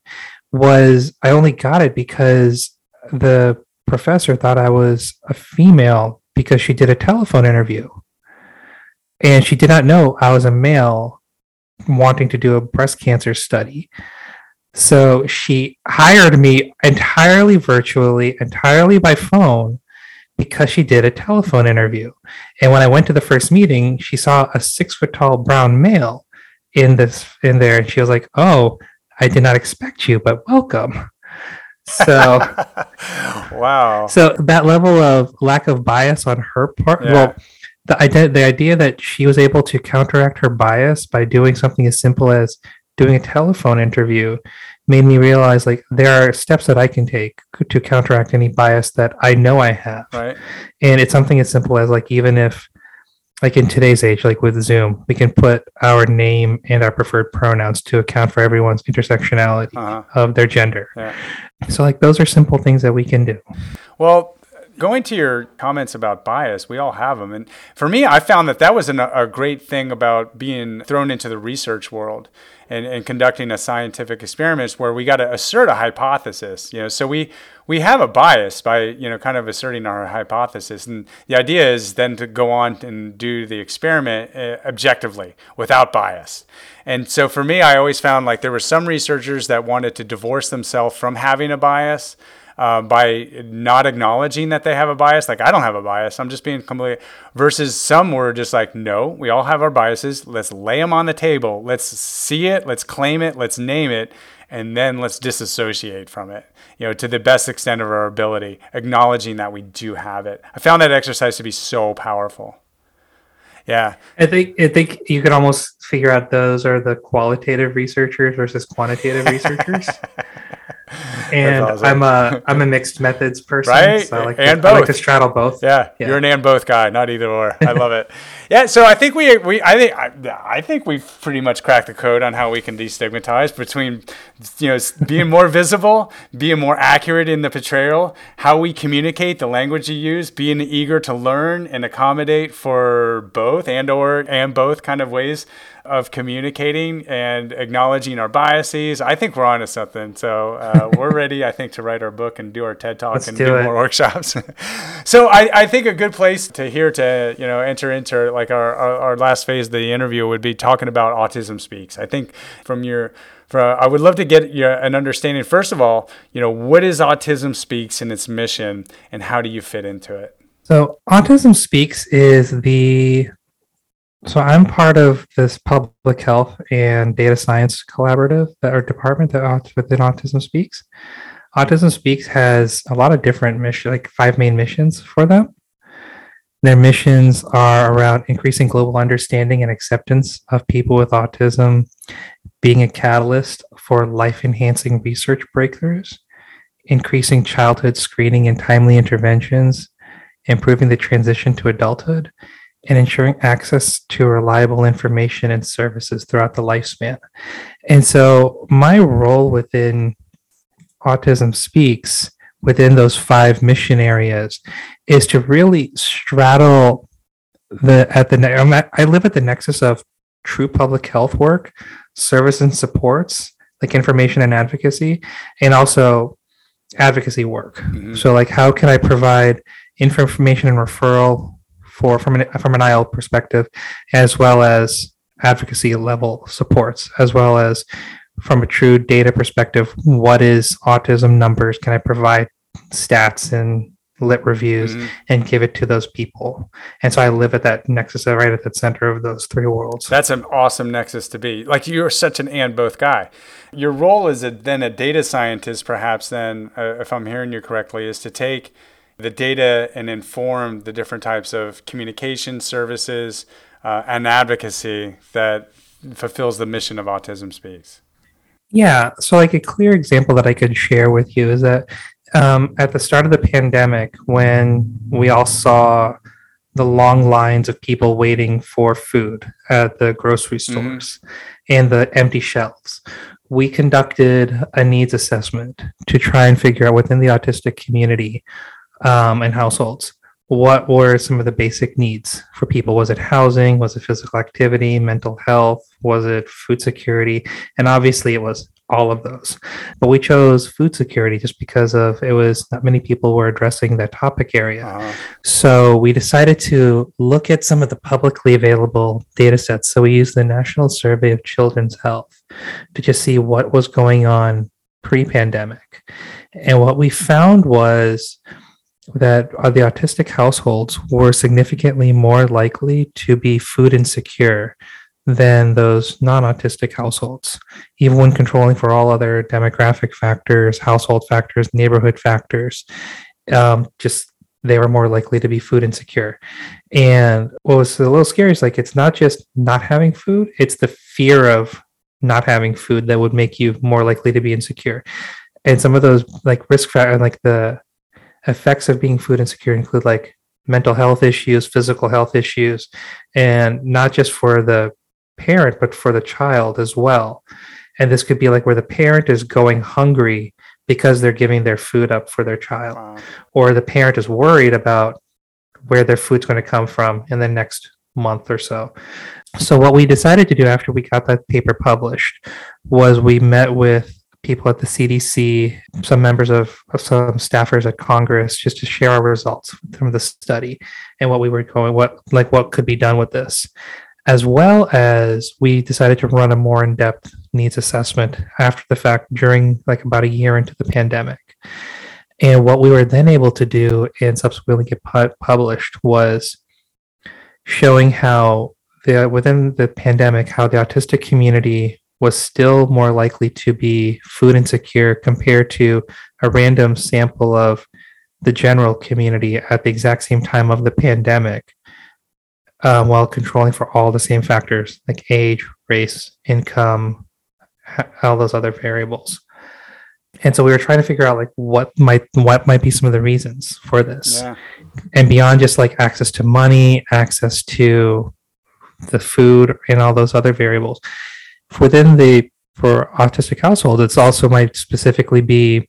was I only got it because the professor thought I was a female because she did a telephone interview. And she did not know I was a male wanting to do a breast cancer study. So she hired me entirely virtually, entirely by phone, because she did a telephone interview. And when I went to the first meeting, she saw a six foot tall brown male in this in there, and she was like, "Oh, I did not expect you, but welcome." So, wow. so that level of lack of bias on her part, Yeah. well, the idea the idea that she was able to counteract her bias by doing something as simple as doing a telephone interview made me realize like there are steps that I can take to counteract any bias that I know I have. Right. And it's something as simple as like even if like in today's age, like with Zoom, we can put our name and our preferred pronouns to account for everyone's intersectionality Uh-huh. of their gender. Yeah. So like those are simple things that we can do. Well, going to your comments about bias, we all have them. And for me, I found that that was an, a great thing about being thrown into the research world and, and conducting a scientific experiment where we got to assert a hypothesis. You know, so we we have a bias by you know kind of asserting our hypothesis, and the idea is then to go on and do the experiment uh, objectively without bias. And so for me, I always found like there were some researchers that wanted to divorce themselves from having a bias uh, by not acknowledging that they have a bias. Like, I don't have a bias. I'm just being completely. Versus some were just like, no, we all have our biases. Let's lay them on the table. Let's see it. Let's claim it. Let's name it. And then let's disassociate from it, you know, to the best extent of our ability, acknowledging that we do have it. I found that exercise to be so powerful. Yeah. I think I think you could almost figure out those are the qualitative researchers versus quantitative researchers. and awesome. I'm a I'm a mixed methods person. Right? So I like, And to, I like to straddle both. Yeah, Yeah. you're an and both guy, not either or. I love it. Yeah, so I think we we I think I, I think we've pretty much cracked the code on how we can destigmatize between you know being more visible, being more accurate in the portrayal, how we communicate, the language you use, being eager to learn and accommodate for both and or and both kind of ways of communicating and acknowledging our biases. I think we're onto something. So uh, we're ready, I think, to write our book and do our TED talk Let's and do do more workshops. so I, I think a good place to here to you know enter into like our, our, our last phase of the interview would be talking about autism speaks. I think from your I would love to get your, an understanding first of all, you know, what is autism speaks and its mission and how do you fit into it? So Autism Speaks is the so I'm part of this public health and data science collaborative that our department that within Autism Speaks. Autism Speaks has a lot of different missions, like five main missions for them. Their missions are around increasing global understanding and acceptance of people with autism, being a catalyst for life enhancing research breakthroughs, increasing childhood screening and timely interventions, improving the transition to adulthood, and ensuring access to reliable information and services throughout the lifespan. And so, my role within Autism Speaks, within those five mission areas, is to really straddle the at the I'm at, I live at the nexus of true public health work, service and supports, like information and advocacy, and also advocacy work. Mm-hmm. So, like, how can I provide information and referral for from an from an IL perspective, as well as advocacy level supports, as well as from a true data perspective, what is autism numbers? Can I provide stats and lit reviews mm-hmm. and give it to those people. And so I live at that nexus, right at the center of those three worlds. That's an awesome nexus to be. Like you're such an and both guy. Your role as a, then a data scientist, perhaps then, uh, if I'm hearing you correctly, is to take the data and inform the different types of communication services uh, and advocacy that fulfills the mission of Autism Speaks. Yeah. So, like a clear example that I could share with you is that um, at the start of the pandemic, when we all saw the long lines of people waiting for food at the grocery mm-hmm. stores mm-hmm. and the empty shelves, we conducted a needs assessment to try and figure out within the autistic community um, and households. What were some of the basic needs for people? Was it housing? Was it physical activity? Mental health? Was it food security? And obviously it was all of those. But we chose food security just because of it was not many people were addressing that topic area. Uh-huh. so we decided to look at some of the publicly available data sets. So we used the national survey of children's health to just see what was going on pre-pandemic. And what we found was that uh, the autistic households were significantly more likely to be food insecure than those non autistic households, even when controlling for all other demographic factors, household factors, neighborhood factors. Um, just they were more likely to be food insecure. And what was a little scary is like it's not just not having food, it's the fear of not having food that would make you more likely to be insecure. And some of those like risk factors, like the effects of being food insecure include like mental health issues, physical health issues, and not just for the parent, but for the child as well. And this could be like where the parent is going hungry because they're giving their food up for their child, wow. or the parent is worried about where their food's going to come from in the next month or so. So, what we decided to do after we got that paper published was we met with people at the CDC, some members of, of, some staffers at Congress, just to share our results from the study and what we were going, what like what could be done with this, as well as we decided to run a more in-depth needs assessment after the fact during like about a year into the pandemic. And what we were then able to do and subsequently get pu- published was showing how the within the pandemic how the autistic community was still more likely to be food insecure compared to a random sample of the general community at the exact same time of the pandemic um, while controlling for all the same factors like age, race, income, all those other variables. And so we were trying to figure out like what might what might be some of the reasons for this. Yeah. And beyond just like access to money, access to the food and all those other variables within the for autistic households, it's also might specifically be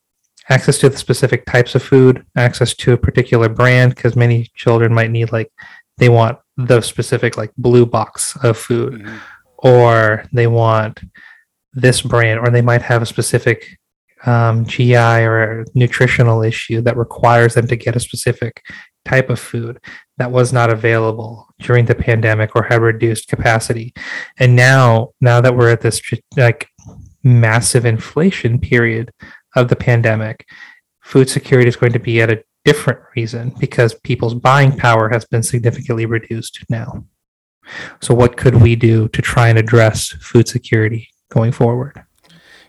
access to the specific types of food, access to a particular brand, because many children might need like they want the specific like blue box of food, mm-hmm. or they want this brand, or they might have a specific um, GI or nutritional issue that requires them to get a specific type of food that was not available during the pandemic or had reduced capacity. And now, now that we're at this like massive inflation period of the pandemic, food security is going to be at a different reason because people's buying power has been significantly reduced now. So, what could we do to try and address food security going forward?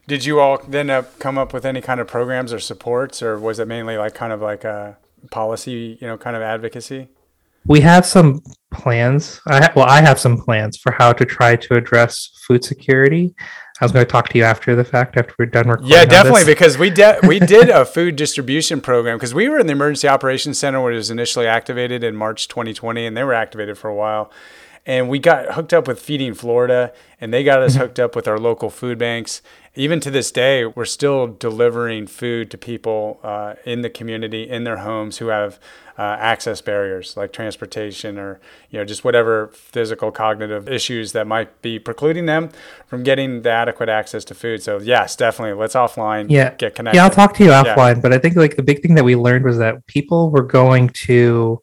Did you all then uh, come up with any kind of programs or supports, or was it mainly like kind of like a policy, you know, kind of advocacy? We have some plans. I ha- well, I have some plans for how to try to address food security. I was going to talk to you after the fact, after we're done recording. Yeah, definitely, because we de- we did a food distribution program because we were in the emergency operations center where it was initially activated in March 2020, and they were activated for a while. And we got hooked up with Feeding Florida, and they got us hooked up with our local food banks. Even to this day, we're still delivering food to people uh, in the community, in their homes, who have uh, access barriers like transportation or you know just whatever physical cognitive issues that might be precluding them from getting the adequate access to food. So yes, definitely, let's offline yeah, get connected. yeah, I'll talk to you Yeah. offline. But I think like the big thing that we learned was that people were going to,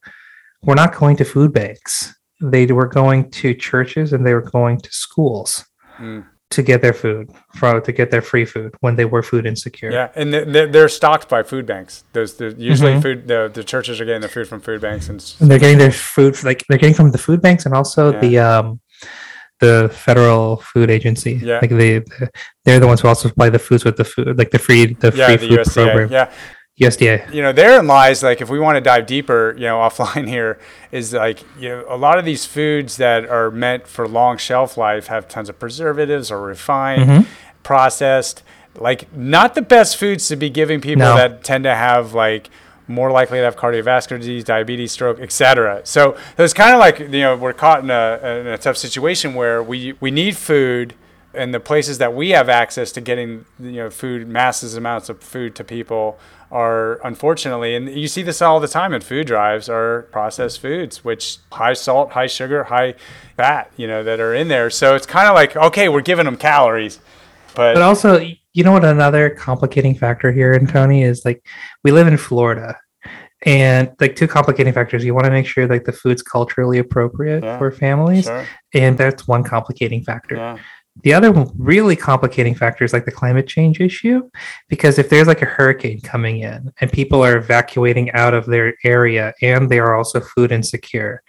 we're not going to food banks. They were going to churches and they were going to schools Mm. to get their food, for to get their free food when they were food insecure. Yeah, and they- they're, they're stocked by food banks. Those they're usually Mhm. food. The, the churches are getting their food from food banks, and And they're getting their food like they're getting from the food banks and also Yeah. the um the federal food agency. Yeah. Like they they're the ones who also supply the foods with the food like the free the yeah, free the food USDA. program. Yeah, USDA. you know, therein lies like if we want to dive deeper, you know, offline here is like you know a lot of these foods that are meant for long shelf life have tons of preservatives or refined, Mhm. processed. Like not the best foods to be giving people No. that tend to have like more likely to have cardiovascular disease, diabetes, stroke, etc. So it's kind of like you know we're caught in a, in a tough situation where we we need food, and the places that we have access to getting you know food, masses amounts of food to people are unfortunately, and you see this all the time in food drives, are processed foods, which high salt, high sugar, high fat, you know, that are in there. So it's kind of like okay, we're giving them calories, but, But also, you know what? Another complicating factor here in Tony is like we live in Florida, and like two complicating factors. You want to make sure like the food's culturally appropriate Yeah, for families, sure, and that's one complicating factor. yeah. The other really complicating factor is like the climate change issue, because if there's like a hurricane coming in and people are evacuating out of their area and they are also food insecure,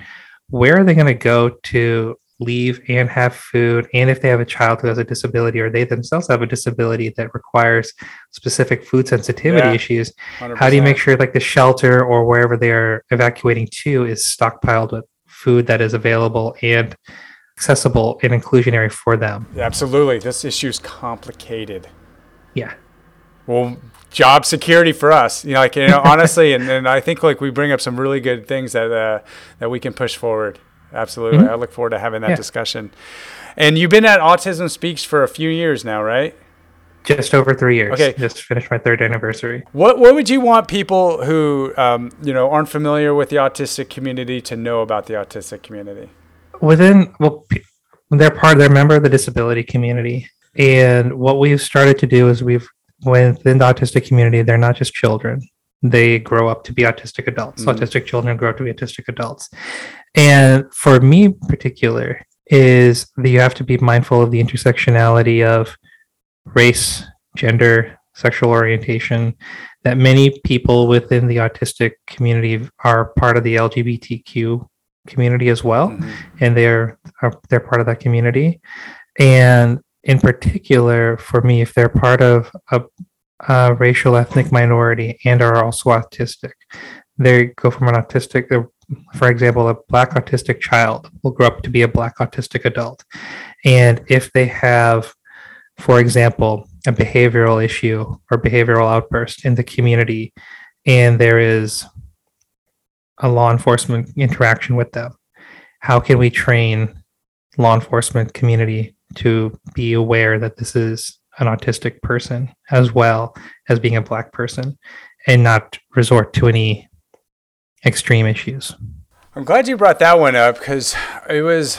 where are they going to go to leave and have food? And if they have a child who has a disability or they themselves have a disability that requires specific food sensitivity Yeah. issues, how do you make sure like the shelter or wherever they are evacuating to is stockpiled with food that is available and accessible and inclusionary for them? Absolutely, this issue is complicated. Yeah. well job security for us you know like you know honestly and, and i think like we bring up some really good things that uh, that we can push forward absolutely Mhm. i look forward to having that Yeah. discussion and you've been at autism speaks for a few years now right Just over three years. Okay. Just finished my third anniversary. what what would you want people who um, you know aren't familiar with the autistic community to know about the autistic community Within, well, they're part, they're a member of the disability community. And what we've started to do is we've, within the autistic community, they're not just children. They grow up to be autistic adults. Mhm. Autistic children grow up to be autistic adults. And for me in particular, is that you have to be mindful of the intersectionality of race, gender, sexual orientation, that many people within the autistic community are part of the LGBTQ community as well, Mhm. and they're are, they're part of that community. And in particular, for me, if they're part of a, a racial ethnic minority and are also autistic, they go from an autistic, uh, for example, a black autistic child will grow up to be a black autistic adult. And if they have, for example, a behavioral issue or behavioral outburst in the community, and there is a law enforcement interaction with them, how can we train law enforcement community to be aware that this is an autistic person as well as being a black person and not resort to any extreme issues? I'm glad you brought that one up because it was,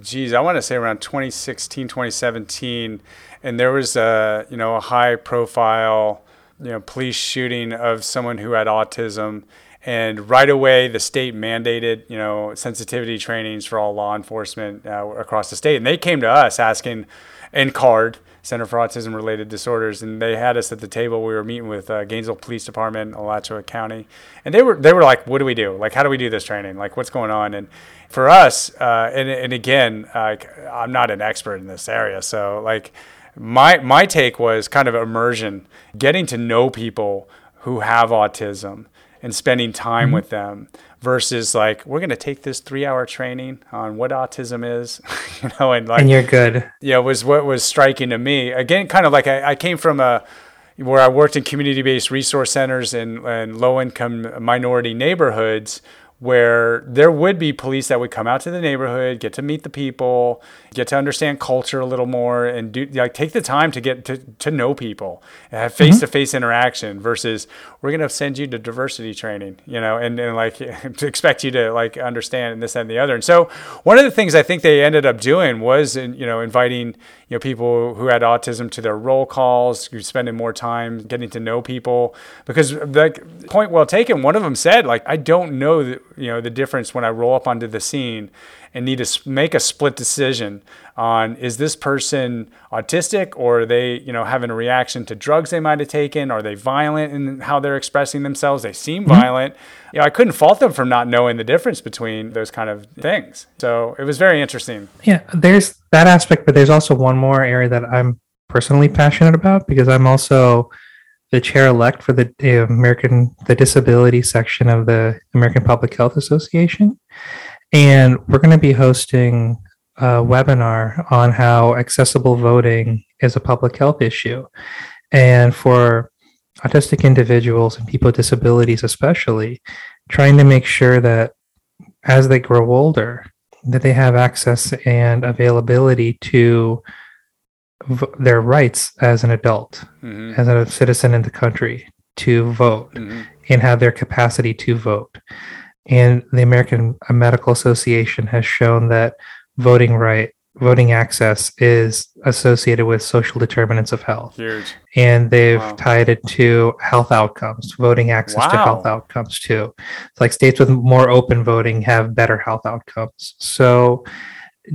geez, I want to say around 2016, 2017, and there was a you know a high profile you know police shooting of someone who had autism, and right away the state mandated you know sensitivity trainings for all law enforcement uh, across the state, and they came to us asking, and CARD. Center for Autism Related Disorders, and they had us at the table. We were meeting with uh, Gainesville Police Department, Alachua County, and they were they were like, "What do we do? Like, how do we do this training? Like, what's going on?" And for us, uh, and and again, like, I'm not an expert in this area, so like, my my take was kind of immersion, getting to know people who have autism and spending time mm-hmm. with them versus like we're going to take this three hour training on what autism is you know and like and you're good yeah was what was striking to me again kind of like I, I came from a where I worked in community-based resource centers and, and low-income minority neighborhoods where there would be police that would come out to the neighborhood, get to meet the people, get to understand culture a little more, and do like take the time to get to, to know people and have face to face interaction versus we're gonna send you to diversity training, you know, and, and like to expect you to like understand and this and the other. And so one of the things I think they ended up doing was in, you know inviting you know people who had autism to their roll calls, spending more time getting to know people because like point well taken. One of them said like I don't know the, you know the difference when I roll up onto the scene and need to make a split decision on is this person autistic or are they you know having a reaction to drugs they might have taken? Are they violent in how they're expressing themselves? They seem mm-hmm. violent. You know i couldn't fault them for not knowing the difference between those kind of things. So it was very interesting. Yeah there's that aspect but there's also one more area that i'm personally passionate about because i'm also the chair elect for the American the disability section of the American Public Health Association, and we're going to be hosting a webinar on how accessible voting is a public health issue, and for autistic individuals and people with disabilities especially, trying to make sure that as they grow older, that they have access and availability to v- their rights as an adult, mm-hmm. as a citizen in the country to vote mm-hmm. and have their capacity to vote. And the American Medical Association has shown that voting right, voting access is associated with social determinants of health. Huge. And they've wow. tied it to health outcomes, voting access wow. to health outcomes too. It's like states with more open voting have better health outcomes. So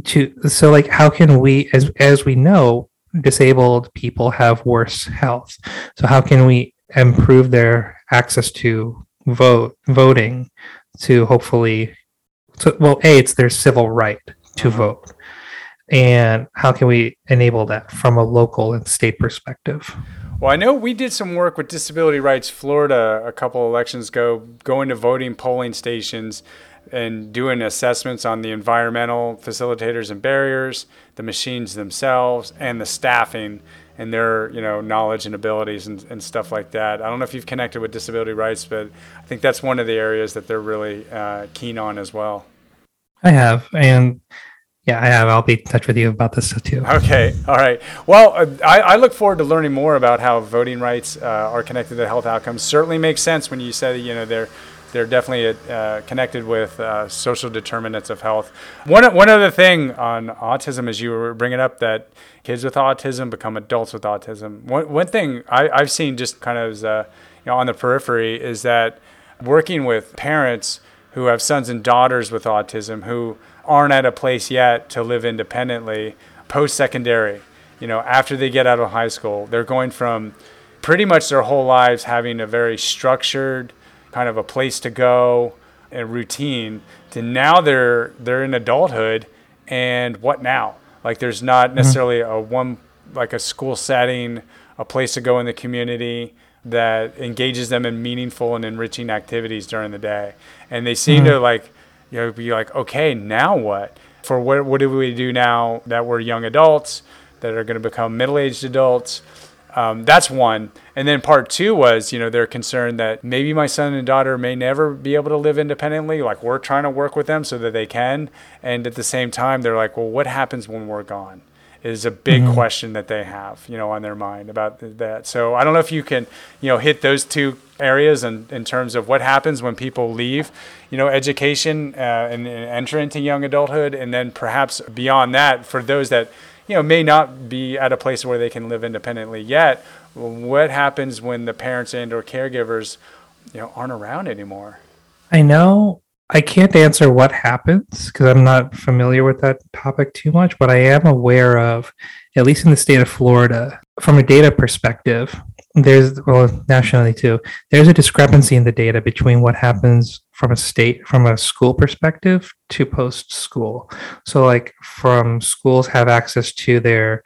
to so like how can we as as we know disabled people have worse health. So how can we improve their access to vote voting to hopefully so well a it's their civil right to uh-huh. vote and how can we enable that from a local and state perspective well, I know we did some work with Disability Rights Florida a couple elections ago, going to voting polling stations and doing assessments on the environmental facilitators and barriers, the machines themselves, and the staffing and their you know knowledge and abilities and, and stuff like that. I don't know if you've connected with disability rights, but I think that's one of the areas that they're really uh, keen on as well. I have, and yeah, I have. I'll be in touch with you about this too. Okay, all right. Well, I, I, look forward to learning more about how voting rights uh, are connected to health outcomes. Certainly makes sense when you said you know they're they're definitely uh, connected with uh, social determinants of health. One one other thing on autism is you were bringing up that kids with autism become adults with autism. One one thing I, I've seen just kind of uh, you know on the periphery is that working with parents who have sons and daughters with autism who aren't at a place yet to live independently post secondary. You know, after they get out of high school, they're going from pretty much their whole lives having a very structured kind of a place to go, a routine, to now they're they're in adulthood, and what now? Like there's not mm-hmm. necessarily a one like a school setting, a place to go in the community that engages them in meaningful and enriching activities during the day, and they seem mm-hmm. to like you know be like, okay, now what? For what what do we do now that we're young adults that are going to become middle-aged adults? Um, that's one. And then part two was, you know, they're concerned that maybe my son and daughter may never be able to live independently. Like we're trying to work with them so that they can. And at the same time, they're like, well, what happens when we're gone? Is a big mm-hmm. question that they have, you know, on their mind about that. So I don't know if you can, you know, hit those two areas in, in terms of what happens when people leave, you know, education uh, and, and enter into young adulthood, and then perhaps beyond that, for those that you know may not be at a place where they can live independently yet what happens when the parents and or caregivers you know aren't around anymore? I know i can't answer what happens because i'm not familiar with that topic too much but i am aware of at least in the state of florida from a data perspective there's well nationally too there's a discrepancy in the data between what happens from a state from a school perspective to post school so like from schools have access to their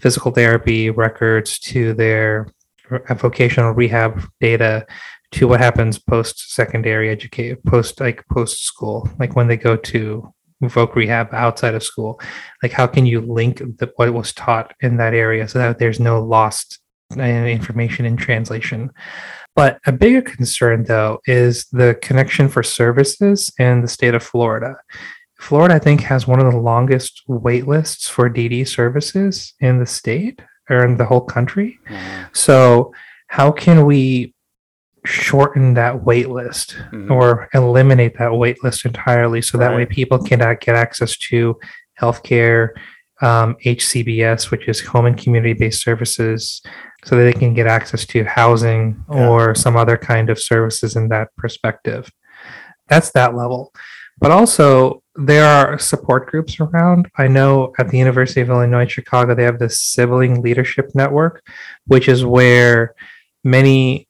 physical therapy records to their vocational rehab data to what happens post secondary educate post like post school like when they go to voc rehab outside of school. Like how can you link the, what was taught in that area so that there's no lost uh, information in translation? But a bigger concern though is the connection for services in the state of florida florida i think has one of the longest wait lists for dd services in the state or in the whole country mm-hmm. so how can we shorten that wait list mm-hmm. or eliminate that wait list entirely so right. that way people cannot get access to healthcare um, hcbs which is home and community based services so that they can get access to housing yeah. or some other kind of services in that perspective that's that level but also there are support groups around i know at the university of illinois chicago they have this sibling leadership network which is where many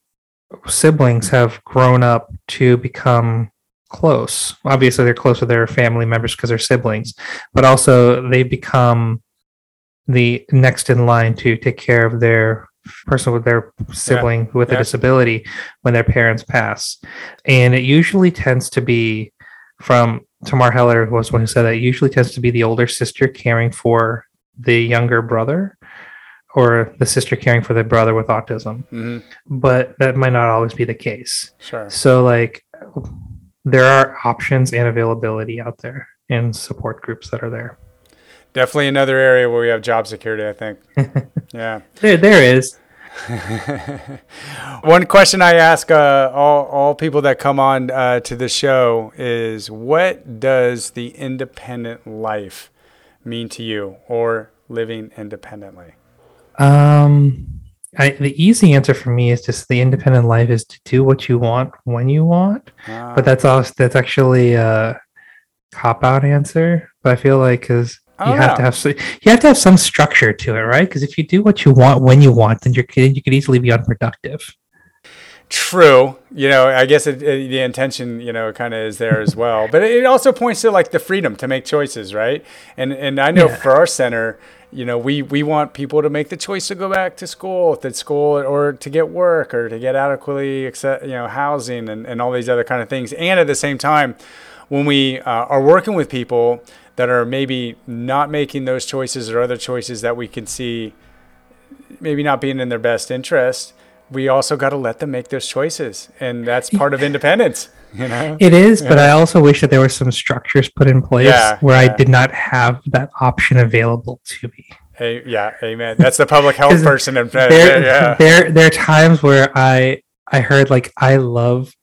siblings have grown up to become close. Obviously, they're close with their family members because they're siblings, but also they become the next in line to take care of their person with their sibling yeah. with yeah. a disability when their parents pass. And it usually tends to be from Tamar Heller was one who said that it usually tends to be the older sister caring for the younger brother or the sister caring for the brother with autism. Mm-hmm. But that might not always be the case. Sure. So, like, there are options and availability out there and support groups that are there. Definitely another area where we have job security, I think. yeah. There, there is. One question I ask uh, all, all people that come on uh, to the show is what does the independent life mean to you or living independently? Um, I, the easy answer for me is just the independent life is to do what you want when you want. Uh, but that's also that's actually a cop out answer. But I feel like because you have know. to have you have to have some structure to it, right? Because if you do what you want when you want, then you're kidding. you could easily be unproductive. True, you know, I guess it, it, the intention, you know, kind of is there as well. But it also points to like the freedom to make choices, right? And and I know yeah. for our center, you know, we, we want people to make the choice to go back to school, to school, or to get work, or to get adequately, accept, you know, housing, and, and all these other kind of things. And at the same time, when we uh, are working with people that are maybe not making those choices or other choices that we can see maybe not being in their best interest, we also got to let them make those choices, and that's part of independence. You know? It is, yeah. but I also wish that there were some structures put in place yeah, where yeah. I did not have that option available to me. Hey, yeah, amen. That's the public health person. In there, yeah. there, there are times where I, I heard like I love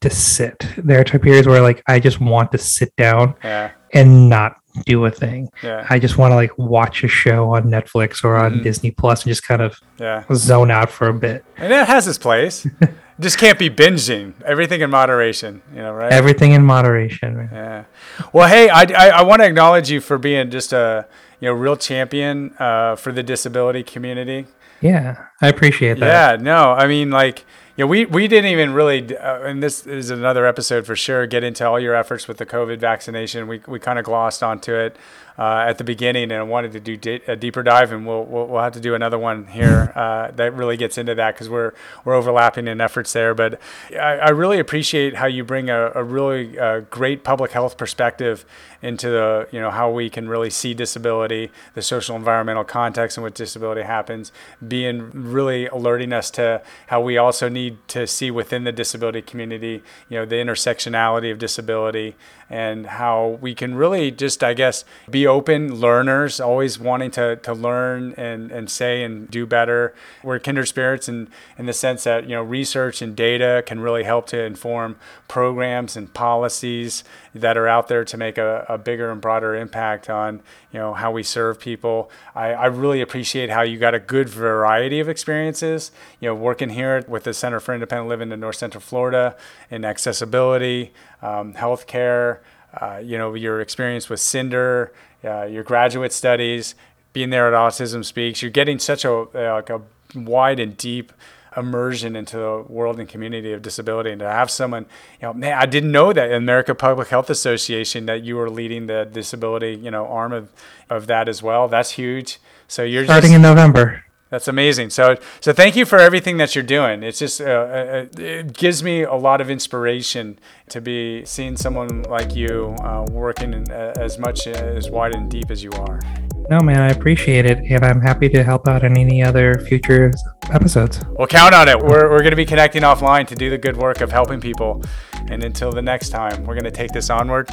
to sit. There are periods where like I just want to sit down yeah. and not do a thing. Yeah. I just want to like watch a show on Netflix or on mm-hmm. Disney Plus and just kind of yeah. zone out for a bit. And it has its place. just can't be binging. Everything in moderation, you know, right? Everything in moderation. Yeah. Well, hey, I, I, I want to acknowledge you for being just a you know real champion uh, for the disability community. Yeah, I appreciate that. Yeah. No, I mean like yeah, we, we didn't even really, uh, and this is another episode for sure, get into all your efforts with the COVID vaccination. We, we kind of glossed onto it uh, at the beginning and I wanted to do a deeper dive, and we'll, we'll, we'll have to do another one here uh, that really gets into that because we're we're overlapping in efforts there. But I, I really appreciate how you bring a, a really uh, great public health perspective into the you know how we can really see disability, the social environmental context in which disability happens, being really alerting us to how we also need to see within the disability community, you know, the intersectionality of disability and how we can really just, I guess, be open learners, always wanting to, to learn and, and say and do better. We're kindred spirits in, in the sense that, you know, research and data can really help to inform programs and policies that are out there to make a, a bigger and broader impact on, you know, how we serve people. I, I really appreciate how you got a good variety of experiences, you know, working here with the Center for Independent Living in North Central Florida in accessibility, um, healthcare, uh, you know, your experience with CINDRR, uh, your graduate studies, being there at Autism Speaks. You're getting such a, like a wide and deep immersion into the world and community of disability and to have someone you know man i didn't know that america public health association that you were leading the disability you know arm of, of that as well that's huge so you're starting just, in november that's amazing. So, so thank you for everything that you're doing. It's just, uh, uh, it gives me a lot of inspiration to be seeing someone like you uh, working in, uh, as much as wide and deep as you are. No, man, I appreciate it, and I'm happy to help out in any other future episodes. Well, count on it. We're, we're going to be connecting offline to do the good work of helping people. And until the next time, we're going to take this onward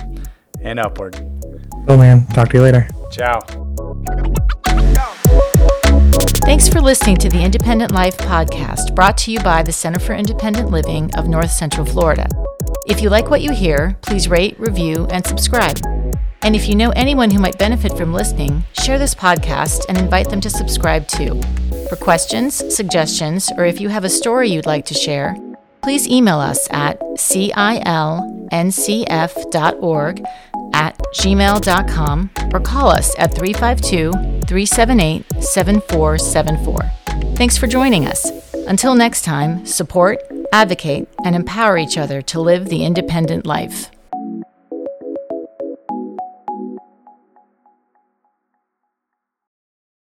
and upward. Oh, man. Talk to you later. Ciao. Thanks for listening to the Independent Life podcast brought to you by the Center for Independent Living of North Central Florida. If you like what you hear, please rate, review, and subscribe. And if you know anyone who might benefit from listening, share this podcast and invite them to subscribe too. For questions, suggestions, or if you have a story you'd like to share, please email us at cilncf.org at gmail.com or call us at 352 378 7474. Thanks for joining us. Until next time, support, advocate, and empower each other to live the independent life.